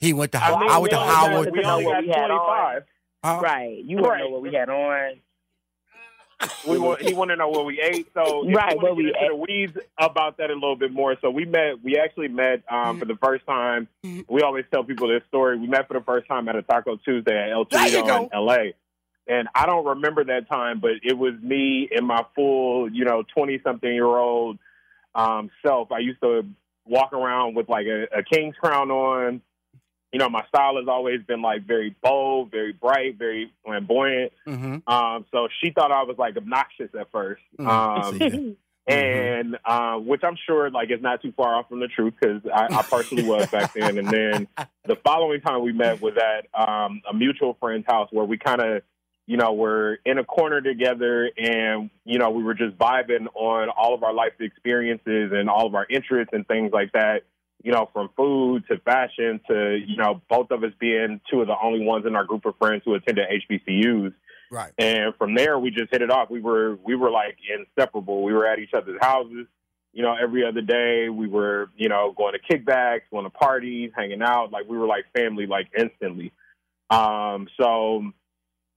Speaker 1: He went to
Speaker 7: I
Speaker 1: Howard.
Speaker 7: mean,
Speaker 1: I went to
Speaker 7: we only
Speaker 1: Howard.
Speaker 7: got- we only got
Speaker 8: had
Speaker 7: 25.
Speaker 1: Huh?
Speaker 7: Right. You want to
Speaker 8: Right.
Speaker 7: know what we had on.
Speaker 8: We want, he want to know what we ate. So
Speaker 7: Right,
Speaker 8: you
Speaker 7: what we
Speaker 8: get into the weeds about that a little bit more. So we met. We actually met um, for the first time. We always tell people this story. We met for the first time at a Taco Tuesday at El
Speaker 1: There
Speaker 8: Torito in. L.A. And I don't remember that time, but it was me and my full, you know, twenty something year old um, self. I used to walk around with like a, a king's crown on. You know, my style has always been like very bold, very bright, very flamboyant.
Speaker 1: Mm-hmm.
Speaker 8: Um, so she thought I was like obnoxious at first.
Speaker 1: Mm,
Speaker 8: Um, and uh, which I'm sure like is not too far off from the truth because I, I partially was back then. And then the following time we met was at um, a mutual friend's house where we kind of, you know, were in a corner together, and you know we were just vibing on all of our life experiences and all of our interests and things like that. You know, from food to fashion to you know both of us being two of the only ones in our group of friends who attended HBCUs.
Speaker 1: Right.
Speaker 8: And from there, we just hit it off. We were we were like inseparable. We were at each other's houses, you know, every other day. We were, you know, going to kickbacks, going to parties, hanging out. Like we were like family, like instantly. Um, so,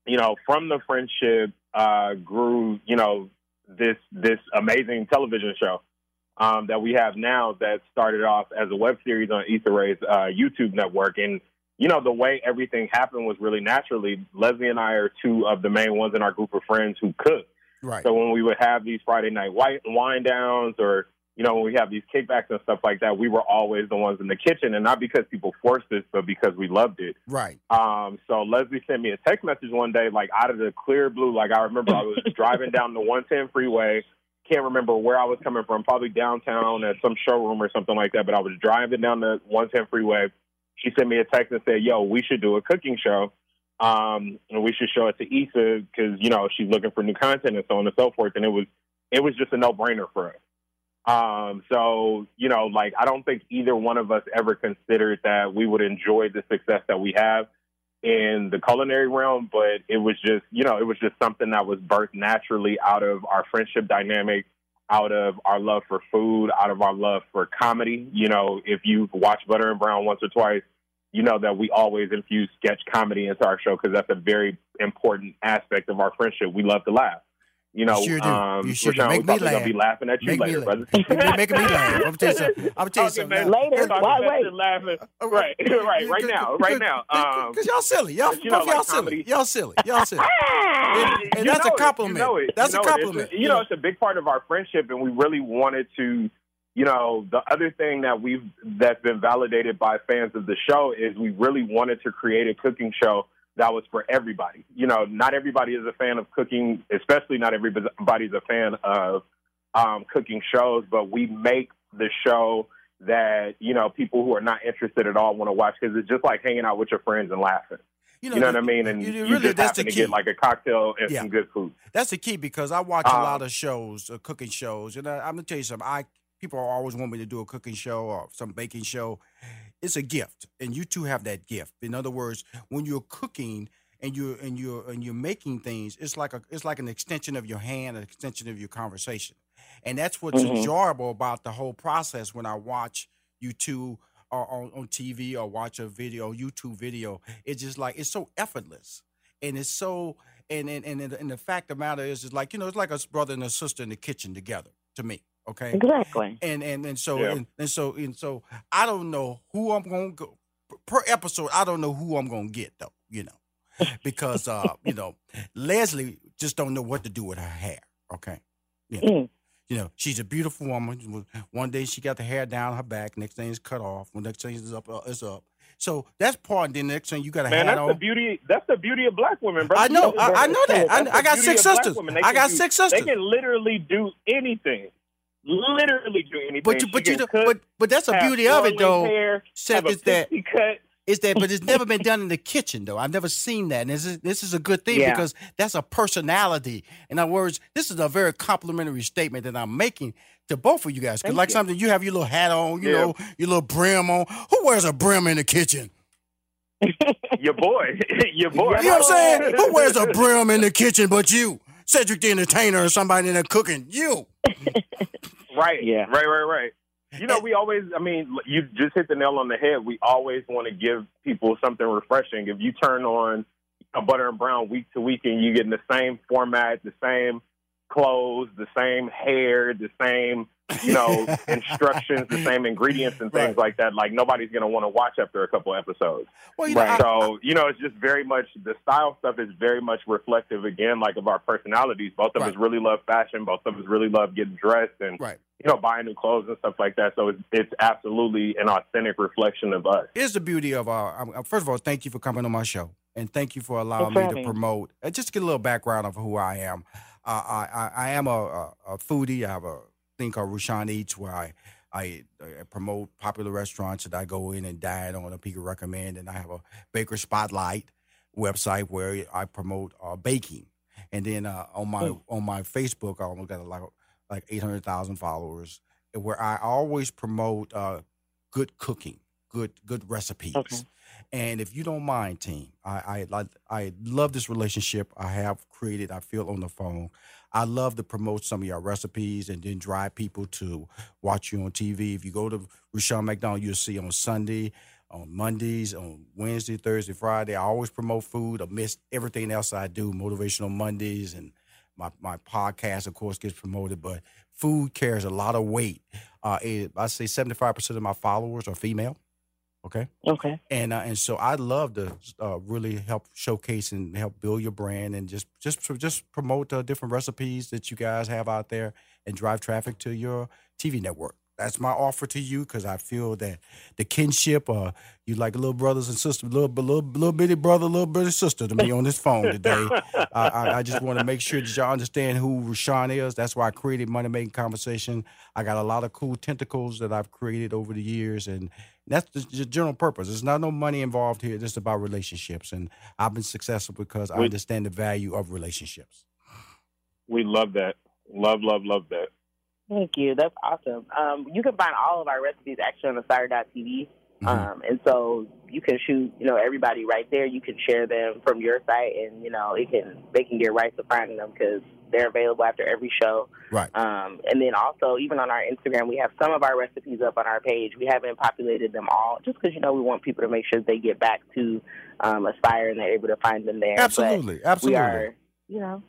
Speaker 8: you know, from the friendship uh, grew, you know, this this amazing television show um, that we have now that started off as a web series on Issa Rae's uh, YouTube network. And you know, the way everything happened was really naturally. Leslie and I are two of the main ones in our group of friends who cook.
Speaker 1: Right.
Speaker 8: So when we would have these Friday night white wine downs or you know, when we have these kickbacks and stuff like that, we were always the ones in the kitchen, and not because people forced us, but because we loved it.
Speaker 1: Right.
Speaker 8: Um, so Leslie sent me a text message one day, like out of the clear blue. Like I remember, I was driving down the 110 freeway. Can't remember where I was coming from, probably downtown at some showroom or something like that. But I was driving down the 110 freeway. She sent me a text and said, "Yo, we should do a cooking show, um, and we should show it to Issa because you know she's looking for new content and so on and so forth." And it was it was just a no brainer for us. Um, so, you know, like I don't think either one of us ever considered that we would enjoy the success that we have in the culinary realm, but it was just, you know, it was just something that was birthed naturally out of our friendship dynamic, out of our love for food, out of our love for comedy. You know, if you've watched Butter and Brown once or twice, you know that we always infuse sketch comedy into our show because that's a very important aspect of our friendship. We love to laugh. You know,
Speaker 1: You sure do.
Speaker 8: um,
Speaker 1: You sure do.
Speaker 8: Rushion,
Speaker 1: Make
Speaker 8: we
Speaker 1: me laugh.
Speaker 8: be laughing at you
Speaker 1: Make me
Speaker 8: later,
Speaker 1: laugh.
Speaker 8: brother.
Speaker 1: You're making me laugh. I'm gonna tell you something. I'm gonna tell you
Speaker 8: Talking
Speaker 1: something.
Speaker 8: about-
Speaker 7: Later. Why
Speaker 8: about
Speaker 7: wait?
Speaker 8: laughing. Right, right, right now, right now. Um,
Speaker 1: Because y'all silly. Y'all,
Speaker 8: you know, like
Speaker 1: y'all silly. Y'all silly. Y'all silly. and and that's a compliment.
Speaker 8: You know it.
Speaker 1: That's
Speaker 8: You
Speaker 1: a
Speaker 8: know it.
Speaker 1: compliment.
Speaker 8: It's- You know, it's a big part of our friendship, and we really wanted to. You know, the other thing that we've that's been validated by fans of the show is we really wanted to create a cooking show that was for everybody. You know, not everybody is a fan of cooking, especially not everybody's a fan of um, cooking shows, but we make the show that you know people who are not interested at all want to watch because it's just like hanging out with your friends and laughing. You know, what I mean? And
Speaker 1: you-
Speaker 8: you,
Speaker 1: really,
Speaker 8: just
Speaker 1: that's
Speaker 8: happen to get like a cocktail and
Speaker 1: Yeah.
Speaker 8: some good food.
Speaker 1: That's the key because I watch a
Speaker 8: Um,
Speaker 1: lot of shows, uh, cooking shows, and I, I'm gonna tell you something. I people always want me to do a cooking show or some baking show. It's a gift, and you two have that gift. In other words, when you're cooking and you're and you're and you're making things, it's like a it's like an extension of your hand, an extension of your conversation, and that's what's
Speaker 7: Mhm.
Speaker 1: enjoyable about the whole process. When I watch you two or on, on TV or watch a video, YouTube video, it's just like it's so effortless and it's so and and and, and the fact of the matter is, is like you know, it's like a brother and a sister in the kitchen together to me. Okay,
Speaker 7: Exactly.
Speaker 1: and and and so
Speaker 8: Yeah.
Speaker 1: and, and so and so I don't know who I'm gonna go per episode. I don't know who I'm gonna get though. You know, because uh, you know, Leslie just don't know what to do with her hair. Okay, yeah.
Speaker 7: Mm.
Speaker 1: You know, she's a beautiful woman. One day she got the hair down her back. Next thing is cut off. When next thing is up, uh, it's up. So that's part. And then next thing you got a
Speaker 8: Man,
Speaker 1: hat
Speaker 8: that's
Speaker 1: on.
Speaker 8: the beauty. That's the beauty of black women, bro.
Speaker 1: I know, I- I know that. I- I got six sisters. I got
Speaker 8: do-
Speaker 1: six sisters.
Speaker 8: They can literally do anything. Literally do anything.
Speaker 1: But you, but you,
Speaker 8: cook,
Speaker 1: but but that's the beauty of it, though.
Speaker 8: Hair,
Speaker 1: Seth, is that
Speaker 8: cut.
Speaker 1: is that, but it's never been done in the kitchen though. I've never seen that, and this is this is a good thing
Speaker 7: Yeah.
Speaker 1: because that's a personality. In other words, this is a very complimentary statement that I'm making to both of you guys. Because
Speaker 7: Thank
Speaker 1: like
Speaker 7: you.
Speaker 1: something you have your little hat on, you
Speaker 8: Yeah.
Speaker 1: know, your little brim on. Who wears a brim in the kitchen?
Speaker 8: Your boy, your boy.
Speaker 1: You know what I'm saying? Who wears a brim in the kitchen but you? Cedric the Entertainer or somebody in there cooking. You.
Speaker 8: Right.
Speaker 7: Yeah.
Speaker 8: Right. Right. Right. You know, we always. I mean, you just hit the nail on the head. We always want to give people something refreshing. If you turn on a butter and brown week to week, and you get in the same format, the same clothes, the same hair, the same you know instructions, the same ingredients and things
Speaker 1: Right.
Speaker 8: like that, like nobody's going to want to watch after a couple episodes.
Speaker 1: Well, you know, I-
Speaker 8: So, you know, it's just very much the style stuff is very much reflective again, like of our personalities. Both of
Speaker 1: Right.
Speaker 8: us really love fashion. Both of us really love getting dressed and
Speaker 1: right.
Speaker 8: you know buying new clothes and stuff like that. So it's, it's absolutely an authentic reflection of us.
Speaker 1: Is the beauty of our. um, First of all, thank you for coming on my show, and thank you for allowing
Speaker 7: Thanks
Speaker 1: me to promote. Uh, just to get a little background of who I am. Uh, I, I I am a, a, a foodie. I have a thing called Rushion Eats where I, I I promote popular restaurants that I go in and dine on. and people recommend, and I have a Baker Spotlight website where I promote uh, baking. And then uh, on my on my Facebook, I almost got like like eight hundred thousand followers, where I always promote uh, good cooking, good good recipes.
Speaker 7: Okay.
Speaker 1: And if you don't mind, team, I I like I love this relationship I have created. I feel on the phone. I love to promote some of your recipes and then drive people to watch you on TV. If you go to Rushion McDonald, you'll see on Sunday, on Mondays, on Wednesday, Thursday, Friday. I always promote food amidst everything else I do, motivational Mondays and my, my podcast, of course, gets promoted, but food carries a lot of weight. Uh, it, I say 75% of my followers are female. Okay.
Speaker 7: Okay.
Speaker 1: And uh, and so I'd love to uh, really help showcase and help build your brand and just just just promote uh, different recipes that you guys have out there and drive traffic to your TV network. That's my offer to you because I feel that the kinship, uh, you like little brothers and sisters, little little little bitty brother, little bitty sister to me on this phone today. I, I, I just want to make sure that y'all understand who Rushion is. That's why I created Money Making Conversation. I got a lot of cool tentacles that I've created over the years, and that's the, the general purpose. There's not no money involved here. It's just about relationships, and I've been successful because I understand the value of relationships.
Speaker 8: We love that. Love, love, love that.
Speaker 7: Thank you. That's awesome. Um, you can find all of our recipes actually on the Aspire.tv. Um, and so you can shoot, you know, everybody right there. You can share them from your site, and you know, it can they can get right to finding them because they're available after every show.
Speaker 1: Right.
Speaker 7: Um, and then also, even on our Instagram, we have some of our recipes up on our page. We haven't populated them all, just because you know we want people to make sure they get back to um, Aspire and they're able to find them there. But
Speaker 1: Absolutely, absolutely.
Speaker 7: We are, you know,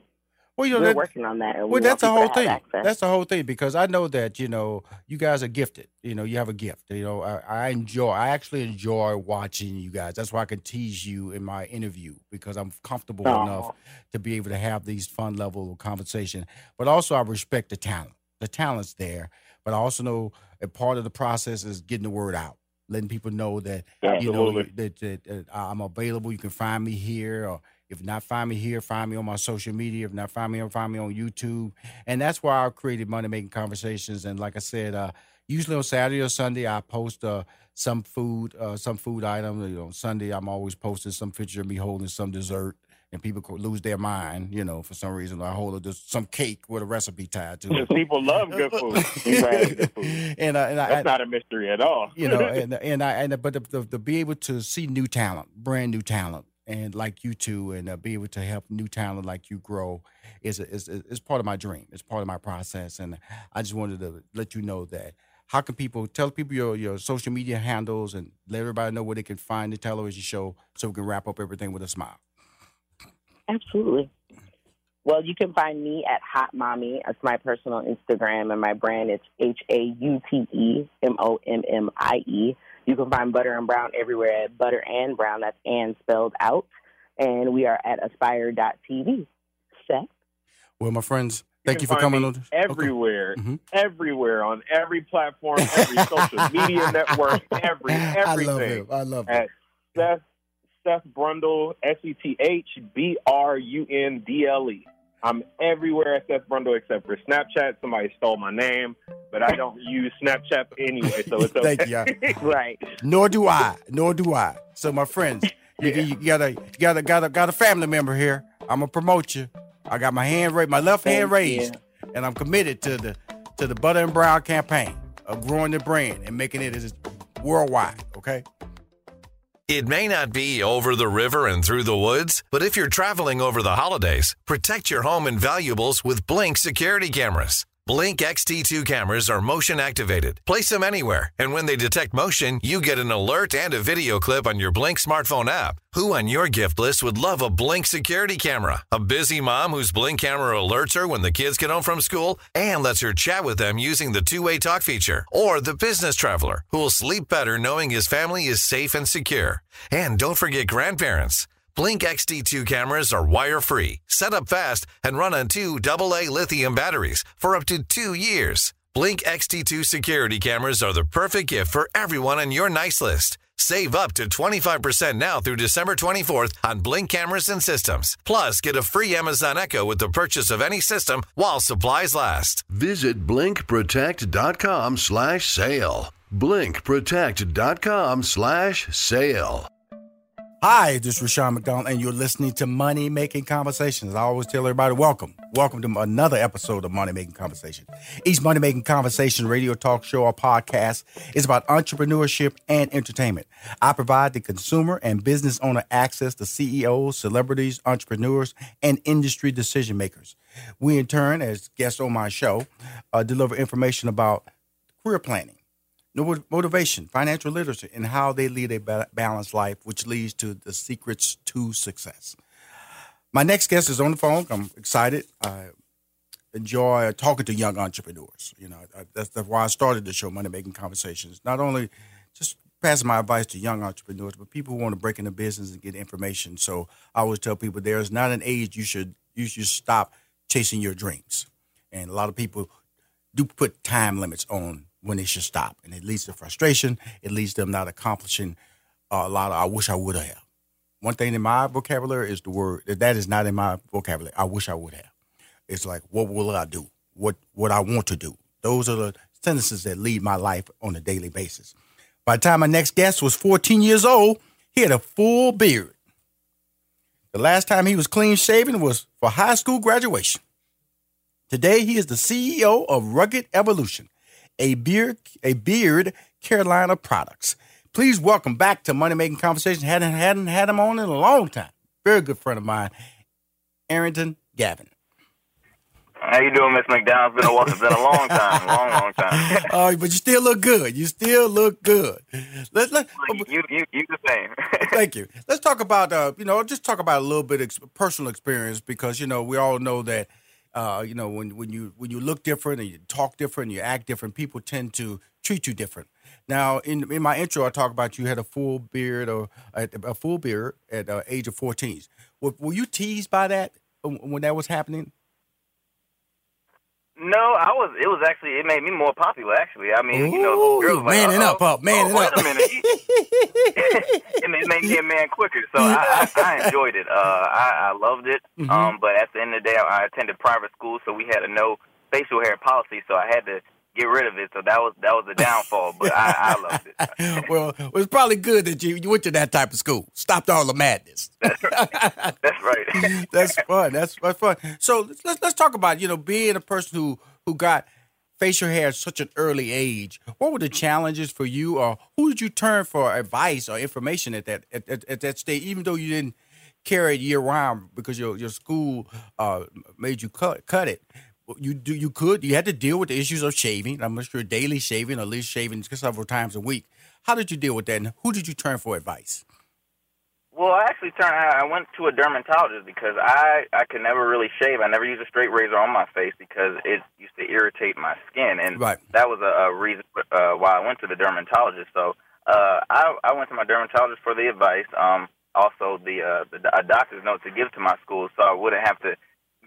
Speaker 1: Well, you know,
Speaker 7: we're
Speaker 1: that-
Speaker 7: working on that. And
Speaker 1: Well,
Speaker 7: we
Speaker 1: that's the whole thing.
Speaker 7: access.
Speaker 1: That's the whole thing because I know that you know you guys are gifted. You know, you have a gift. You know, I, I enjoy. I actually enjoy watching you guys. That's why I can tease you in my interview because I'm comfortable enough to be able to have these fun level of conversation. But also, I respect the talent. The talent's there, but I also know a part of the process is getting the word out, letting people know that you know that, that, that uh, I'm available. You can find me here, or if not find me here, find me on my social media. If not find me, on find me on YouTube. And that's why I created Money Making Conversations. And like I said, uh, usually on Saturday or Sunday, I post uh, some food, uh, some food item. You know, Sunday I'm always posting some picture of me holding some dessert. And people could lose their mind, you know, for some reason. I hold a, just some cake with a recipe tied to it.
Speaker 8: People love good food. Good food.
Speaker 1: and, uh, and I,
Speaker 8: That's not a mystery at all.
Speaker 1: you know, and and I and but the, the, to be able to see new talent, brand new talent, and like you two, and uh, be able to help new talent like you grow is is is part of my dream. It's part of my process, and I just wanted to let you know that. How can people tell people your your social media handles and let everybody know where they can find the television show so we can wrap up everything with a smile?
Speaker 7: Absolutely. Well, you can find me at Haute Mommie. That's my personal Instagram, and my brand is H A U T E M O M M I E. You can find Butter and Brown everywhere at Butter and Brown. That's and spelled out. And we are at Aspire.tv. Seth?
Speaker 1: Well, my friends, thank you, for
Speaker 8: can
Speaker 1: coming
Speaker 8: find
Speaker 1: on.
Speaker 8: me everywhere,
Speaker 1: Mhm.
Speaker 8: everywhere on every platform, every social media network, every everything.
Speaker 1: I love him. I love him.
Speaker 8: At Seth Seth Brundle, S E T H B R U N D L E. I'm everywhere at Seth Brundle except for Snapchat. Somebody stole my name, but I don't use Snapchat anyway, so it's okay.
Speaker 1: Thank you.
Speaker 7: right.
Speaker 1: Nor do I. Nor do I. So my friends, you, you got a you got a got a got a family member here. I'm gonna promote you. I got my hand raised, my left hand
Speaker 7: Thank
Speaker 1: raised, and I'm committed to the to the Butter and Brown campaign of growing the brand and making it as worldwide. Okay.
Speaker 3: It may not be over the river and through the woods, but if you're traveling over the holidays, protect your home and valuables with Blink security cameras. Blink XT2 cameras are motion activated. Place them anywhere, and when they detect motion, you get an alert and a video clip on your Blink smartphone app. Who on your gift list would love a Blink security camera? A busy mom whose Blink camera alerts her when the kids get home from school and lets her chat with them using the two way talk feature? Or the business traveler who will sleep better knowing his family is safe and secure? And don't forget grandparents. Blink XT2 cameras are wire free, set up fast, and run on two AA lithium batteries for up to two years. Blink XT2 security cameras are the perfect gift for everyone on your nice list. Save up to 25% now through December 24th on Blink cameras and systems. Plus, get a free Amazon Echo with the purchase of any system while supplies last.
Speaker 4: Visit blinkprotect.com slash
Speaker 1: Hi, this is Rushion McDonald, and you're listening to Money Making Conversations. I always tell everybody, welcome. Welcome to another episode of Money Making Conversation. Each Money Making Conversation radio talk show or podcast is about entrepreneurship and entertainment. I provide the consumer and business owner access to CEOs, celebrities, entrepreneurs, and industry decision makers. We, in turn, as guests on my show, uh, deliver information about career planning motivation, financial literacy, and how they lead a balanced life, which leads to the secrets to success. My next guest is on the phone. I'm excited. I enjoy talking to young entrepreneurs. You know, that's, that's why I started the show, Money Making Conversations. Not only just passing my advice to young entrepreneurs, but people who want to break into business and get information. So I always tell people there is not an age you should you should stop chasing your dreams. And a lot of people do put time limits on when they should stop, and it leads to frustration. It leads them not accomplishing uh, a lot of. I wish I would have. One thing in my vocabulary is the word that is not in my vocabulary. I wish I would have. It's like, what will I do? What what I want to do? Those are the sentences that lead my life on a daily basis. By the time my next guest was 14 years old, he had a full beard. The last time he was clean shaven was for high school graduation. Today, he is the CEO of Rugged Evolution, a beard, a beard Carolina products. Please welcome back to Money Making Conversation. Hadn't hadn't had him on in a long time. Very good friend of mine, Arrington Gavin.
Speaker 9: How you doing, Miss McDonald? It's been a while. It's been a long time, long, long time.
Speaker 1: uh, but you still look good. You still look good. Let's let
Speaker 9: you you you the same.
Speaker 1: thank you. Let's talk about uh, you know, just talk about a little bit of personal experience because you know we all know that uh, you know when when you when you look different and you talk different, and you act different, people tend to treat you different. Now, in in my intro, I talk about you had a full beard or a, a full beard at uh, age of fourteen. Were, were you teased by that when that was happening?
Speaker 9: No, I was. It was actually. It made me more popular. Actually, I mean, Ooh, you know, girls
Speaker 1: like, manning
Speaker 9: oh,
Speaker 1: up, up, manning
Speaker 9: oh, wait
Speaker 1: up.
Speaker 9: a minute. it made me a man quicker, so I, I, I enjoyed it. Uh, I, I loved it. Mm-hmm. Um, but at the end of the day, I, I attended private school, so we had a no facial hair policy. So I had to get rid of it. So that was that was the downfall. But I, I loved
Speaker 1: it. well, it was probably good that you, you went to that type of school. Stopped all the madness.
Speaker 9: That's right. That's right.
Speaker 1: that's fun. That's, that's fun. So let's let's talk about you know being a person who who got facial hair at such an early age. What were the challenges for you, or who did you turn for advice or information at that at, at, at that stage? Even though you didn't carry it year round because your your school uh, made you cut cut it you do you could you had to deal with the issues of shaving. I'm sure daily shaving, at least shaving several times a week. How did you deal with that, and who did you turn for advice?
Speaker 9: Well, I actually turned. I went to a dermatologist because I I could never really shave. I never used a straight razor on my face because it used to irritate my skin, and
Speaker 1: right.
Speaker 9: that was a, a reason uh, why I went to the dermatologist. So uh, I I went to my dermatologist for the advice. Um, also the uh, the a doctor's note to give to my school, so I wouldn't have to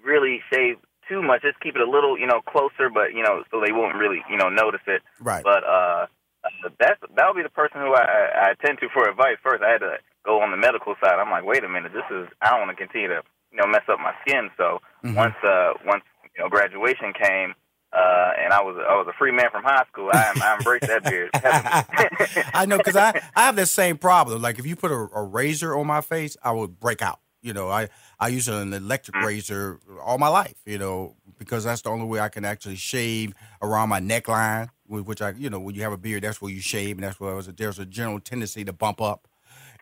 Speaker 9: really shave too much. Just keep it a little, you know, closer, but you know, so they won't really, you know, notice it.
Speaker 1: Right.
Speaker 9: But uh, that's that would be the person who I, I attend to for advice first. I had to go on the medical side. I'm like, wait a minute, this is I don't want to continue to, you know, mess up my skin. So mm-hmm. once uh once you know graduation came. Uh, and I was I was a free man from high school. I, I embraced that beard.
Speaker 1: I know because I, I have that same problem. Like if you put a, a razor on my face, I would break out. You know, I I use an electric mm. razor all my life. You know, because that's the only way I can actually shave around my neckline. Which I, you know, when you have a beard, that's where you shave, and that's where there's a general tendency to bump up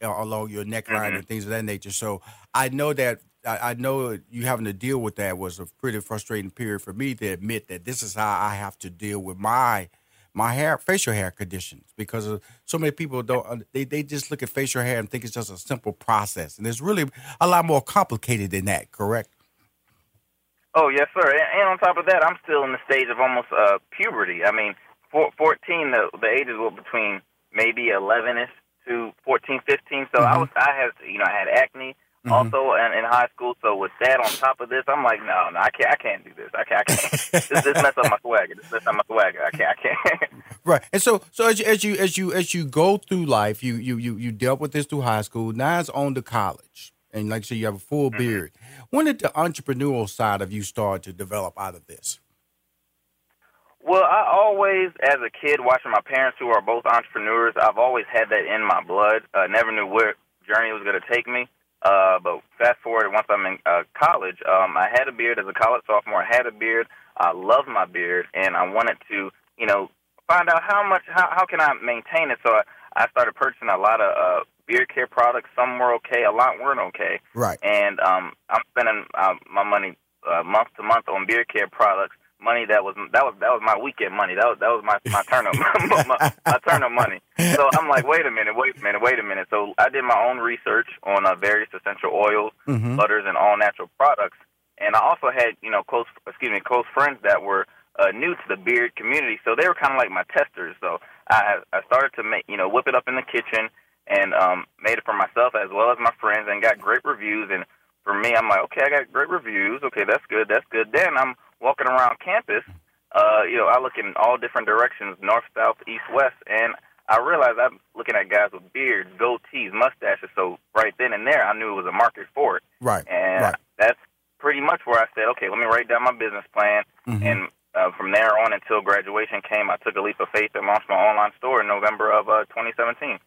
Speaker 1: uh, along your neckline mm-hmm. and things of that nature. So I know that I, know you having to deal with that was a pretty frustrating period for me to admit that this is how I have to deal with my my hair, facial hair conditions because so many people don't. They they just look at facial hair and think it's just a simple process, and it's really a lot more complicated than that. Correct?
Speaker 9: Oh yes, sir. And, and on top of that, I'm still in the stage of almost uh, puberty. I mean, for, 14, the the ages were between maybe 11ish to 14, 15. So mm-hmm. I was I had you know I had acne. Mm-hmm. Also, in, in high school, so with that on top of this, I'm like, no, no, I can't, I can't do this. I can't, I can't. this, this mess up my swagger. This mess up my swagger. I can't, I can't.
Speaker 1: right. And so, so as you, as you, as you, as you go through life, you, you, you, you dealt with this through high school. Now it's on to college, and like I said, you have a full mm-hmm. beard. When did the entrepreneurial side of you start to develop out of this?
Speaker 9: Well, I always, as a kid, watching my parents who are both entrepreneurs, I've always had that in my blood. Uh, never knew where journey was going to take me. Uh, but fast forward, once I'm in uh, college, um, I had a beard as a college sophomore. I had a beard. I love my beard, and I wanted to, you know, find out how much, how, how can I maintain it. So I, I started purchasing a lot of uh, beard care products. Some were okay, a lot weren't okay.
Speaker 1: Right.
Speaker 9: And um, I'm spending uh, my money uh, month to month on beard care products money that was that was that was my weekend money. That was that was my my turn up my, my turn up money. So I'm like, wait a minute, wait a minute, wait a minute. So I did my own research on uh, various essential oils, mm-hmm. butters, and all natural products. And I also had you know close excuse me close friends that were uh, new to the beard community, so they were kind of like my testers. So I I started to make you know whip it up in the kitchen and um, made it for myself as well as my friends, and got great reviews. And for me, I'm like, okay, I got great reviews. Okay, that's good. That's good. Then I'm walking around campus. Uh, you know, I look in all different directions, north, south, east, west, and I realized I'm looking at guys with beards, goatees, mustaches. So right then and there, I knew it was a market for it.
Speaker 1: Right.
Speaker 9: And
Speaker 1: right.
Speaker 9: that's pretty much where I said, okay, let me write down my business plan.
Speaker 1: Mhm.
Speaker 9: And uh, from there on until graduation came, I took a leap of faith and launched my online store in November of uh, 2017.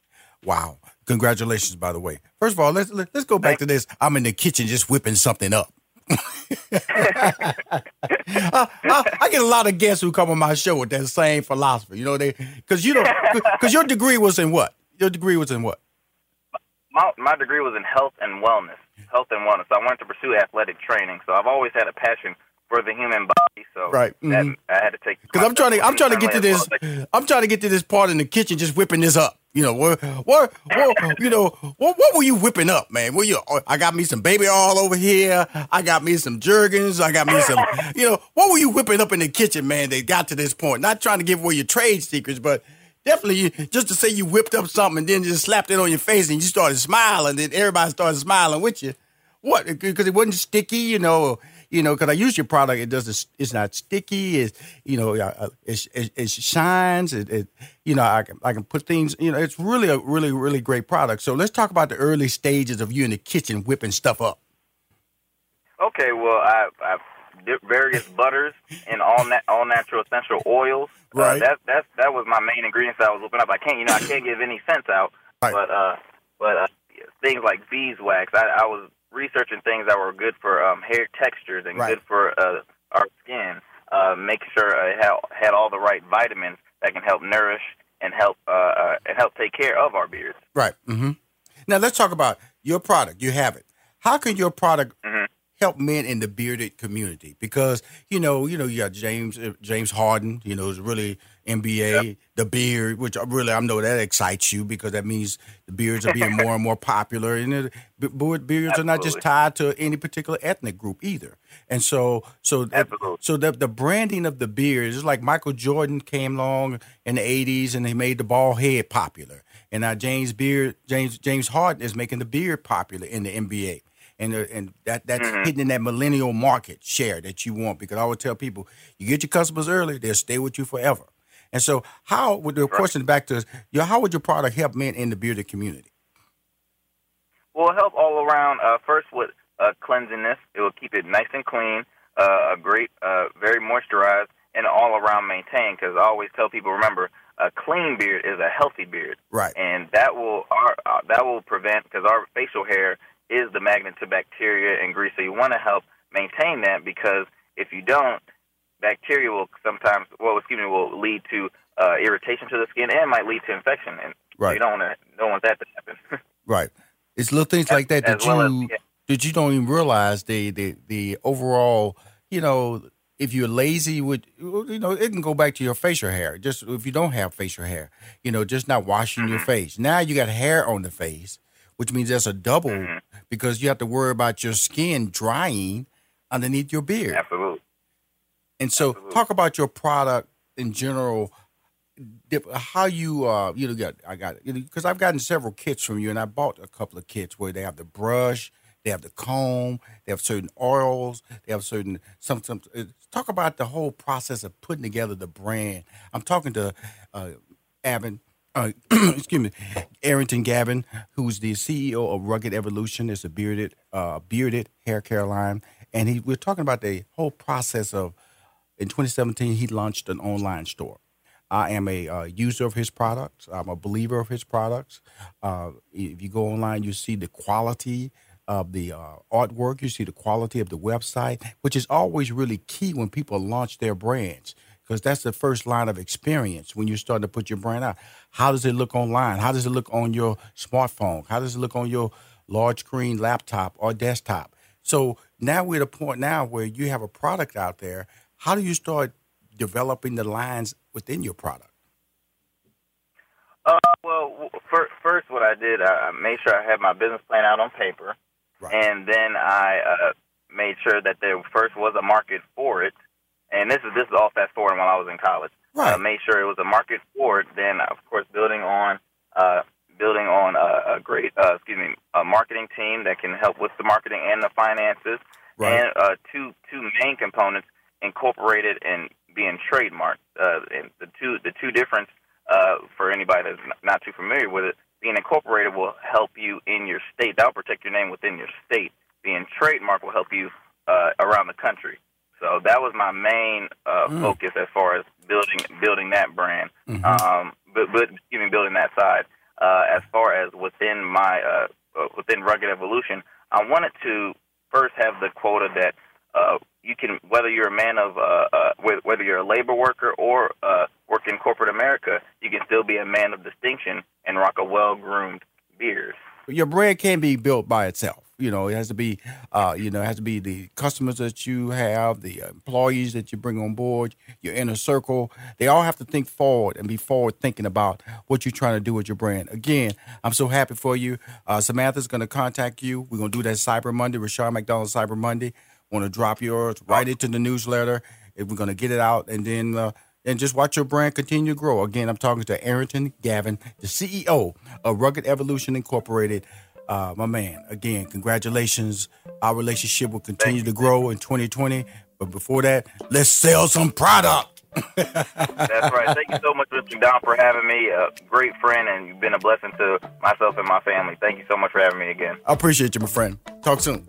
Speaker 1: Wow. Congratulations, by the way. First of all, let's let- let's go back to this. I'm in the kitchen just whipping something up. I, I, I get a lot of guests who come on my show with that same philosophy. You know, they because you don't because your degree was in what? Your degree was in what?
Speaker 9: My, my degree was in health and wellness, health and wellness. I wanted to pursue athletic training, so I've always had a passion for the human body. So
Speaker 1: Right,
Speaker 9: that,
Speaker 1: mhm.
Speaker 9: I had to take
Speaker 1: Because I'm trying to I'm trying to get to this
Speaker 9: well
Speaker 1: I'm trying to get to this part in the kitchen just whipping this up. You know what what what you know what what were you whipping up, man? Were you oh, I got me some baby oil over here. I got me some Jergens. I got me some you know what were you whipping up in the kitchen, man? They got to this point. Not trying to give away your trade secrets, but definitely just to say you whipped up something and then just slapped it on your face and you started smiling. Then everybody started smiling with you. What? Because it wasn't sticky, you know. You know, because I use your product, it doesn't. It's not sticky. It's you know, uh, it, it, it shines. It, it you know, I can I can put things. You know, it's really a really really great product. So let's talk about the early stages of you in the kitchen whipping stuff up.
Speaker 9: Okay, well, I, I dip various butters and all nat- all natural essential oils.
Speaker 1: Right.
Speaker 9: Uh, that that that was my main ingredients that I was looking up. I can't, you know, I can't give any cents out,
Speaker 1: Right.
Speaker 9: but uh, but uh, things like beeswax. I, I was researching things that were good for um, hair textures and
Speaker 1: Right.
Speaker 9: good for uh, our skin. Uh, make sure it had, had all the right vitamins that can help nourish and help uh, uh, and help take care of our beards.
Speaker 1: Right. Mm-hmm. Now let's talk about your product. You have it. How can your product help men in the bearded community? Because you know, you know, you got James uh, James Harden. You know, is really NBA. The beard, which I really I know that excites you because that means the beards are being more and more popular, and it, be- be- beards are not just tied to any particular ethnic group either. And so, so, that, so the the branding of the beard is like Michael Jordan came along in the '80s and he made the bald head popular, and now James Beard, James James Harden is making the beard popular in the NBA. And, uh, and that that's hitting in that millennial market share that you want because I would tell people you get your customers early they'll stay with you forever. And so, how would the question back to you? How would your product help men in the bearded community?
Speaker 9: will help all around. Uh, first, with uh, cleansiness, it will keep it nice and clean, uh, a great, uh, very moisturized, and all around maintained. Because I always tell people, remember, a clean beard is a healthy beard,
Speaker 1: Right.
Speaker 9: and that will our, uh, that will prevent because our facial hair is the magnet to bacteria and grease. So you want to help maintain that because if you don't, bacteria will sometimes, well, excuse me, will lead to uh, irritation to the skin and might lead to infection, and
Speaker 1: Right.
Speaker 9: you don't want to don't want that to happen.
Speaker 1: Right. It's little things like that that
Speaker 9: as well as-
Speaker 1: you
Speaker 9: yeah.
Speaker 1: that you don't even realize the the the overall. You know, if you're lazy, with you know, it can go back to your facial hair. Just if you don't have facial hair, you know, just not washing
Speaker 9: Mm-hmm.
Speaker 1: your face. Now you got hair on the face, which means that's a double
Speaker 9: Mm-hmm.
Speaker 1: because you have to worry about your skin drying underneath your beard.
Speaker 9: Absolutely.
Speaker 1: And so, talk about your product in general. How you uh you know got I got you know because I've gotten several kits from you and I bought a couple of kits where they have the brush, they have the comb, they have certain oils, they have certain some some. uh, Talk about the whole process of putting together the brand. I'm talking to uh, Avin. Uh, excuse me, Arrington Gavin, who's the CEO of Rugged Evolution. It's a bearded, uh, bearded hair care line, and he we're talking about the whole process of in 2017, he launched an online store. I am a uh, user of his products. I'm a believer of his products. Uh, if you go online, you see the quality of the uh, artwork, you see the quality of the website, which is always really key when people launch their brands because that's the first line of experience when you start to put your brand out. How does it look online? How does it look on your smartphone? How does it look on your large screen laptop or desktop? So now we're at a point now where you have a product out there. How do you start developing the lines within your product?
Speaker 9: Uh, well, fir- first, what I did, I made sure I had my business plan out on paper, and then I uh, made sure that there first was a market for it, and this is this is all fast forward while I was in college.
Speaker 1: Right.
Speaker 9: Uh, made sure it was a market for it. Then, of course, building on uh, building on a, a great uh, excuse me a marketing team that can help with the marketing and the finances.
Speaker 1: Right.
Speaker 9: And uh, two two main components incorporated and being trademarked. Uh, and the two the two difference uh, for anybody that's not too familiar with it, being incorporated will help you in your state. That'll protect your name within your state. Being trademarked will help you uh, around the country. So that was my main uh,
Speaker 1: Mm.
Speaker 9: focus as far as building building that brand.
Speaker 1: Mhm.
Speaker 9: Um, but, but even building that side. Uh, as far as within my uh, uh, within Rugged Evolution, I wanted to first have the quota that uh, you can whether you're a man of uh, uh, whether you're a labor worker or uh, work in corporate America, you can still be a man of distinction and rock a well groomed beard.
Speaker 1: your brand can't be built by itself. You know, it has to be, uh, you know, it has to be the customers that you have, the employees that you bring on board, your inner circle. They all have to think forward and be forward thinking about what you're trying to do with your brand. Again, I'm so happy for you. Uh, Samantha's going to contact you. We're going to do that Cyber Monday, Rushion McDonald Cyber Monday. Want to drop yours, write it to the newsletter. If we're going to get it out, and then. Uh, and just watch your brand continue to grow. Again, I'm talking to Arrington Gavin, the CEO of Rugged Evolution Incorporated. Uh, my man, again, congratulations. Our relationship will continue to grow in 2020. But before that, let's sell some product.
Speaker 9: That's right. Thank you so much, Mr. McDonald, for having me. A great friend, and you've been a blessing to myself and my family. Thank you so much for having me again.
Speaker 1: I appreciate you, my friend. Talk soon.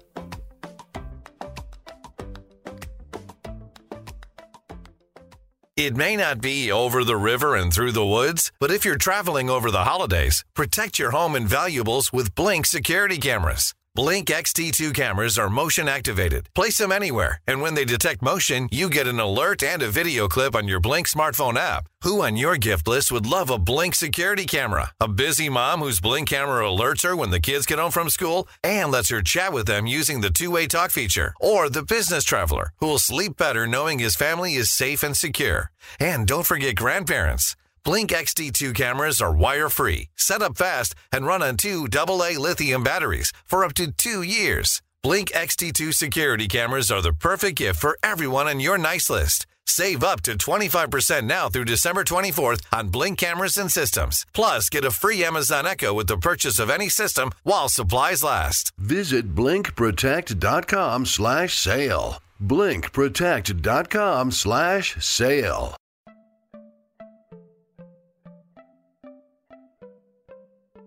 Speaker 3: It may not be over the river and through the woods, but if you're traveling over the holidays, protect your home and valuables with Blink security cameras. Blink XT2 cameras are motion activated. Place them anywhere, and when they detect motion, you get an alert and a video clip on your Blink smartphone app. Who on your gift list would love a Blink security camera? A busy mom whose Blink camera alerts her when the kids get home from school and lets her chat with them using the two way talk feature. Or the business traveler who will sleep better knowing his family is safe and secure. And don't forget grandparents. Blink XT2 cameras are wire free, set up fast, and run on two AA lithium batteries for up to two years. Blink XT2 security cameras are the perfect gift for everyone on your nice list. Save up to 25% now through December 24th on Blink cameras and systems. Plus, get a free Amazon Echo with the purchase of any system while supplies last.
Speaker 4: Visit blinkprotect.com slash sale. blinkprotect.com slash sale.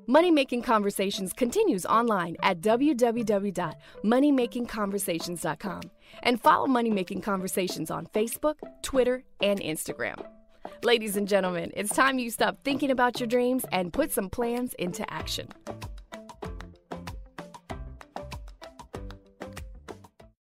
Speaker 6: Money Making Conversations continues online at www.moneymakingconversations.com and follow Money Making Conversations on Facebook, Twitter, and Instagram. Ladies and gentlemen, it's time you stop thinking about your dreams and put some plans into action.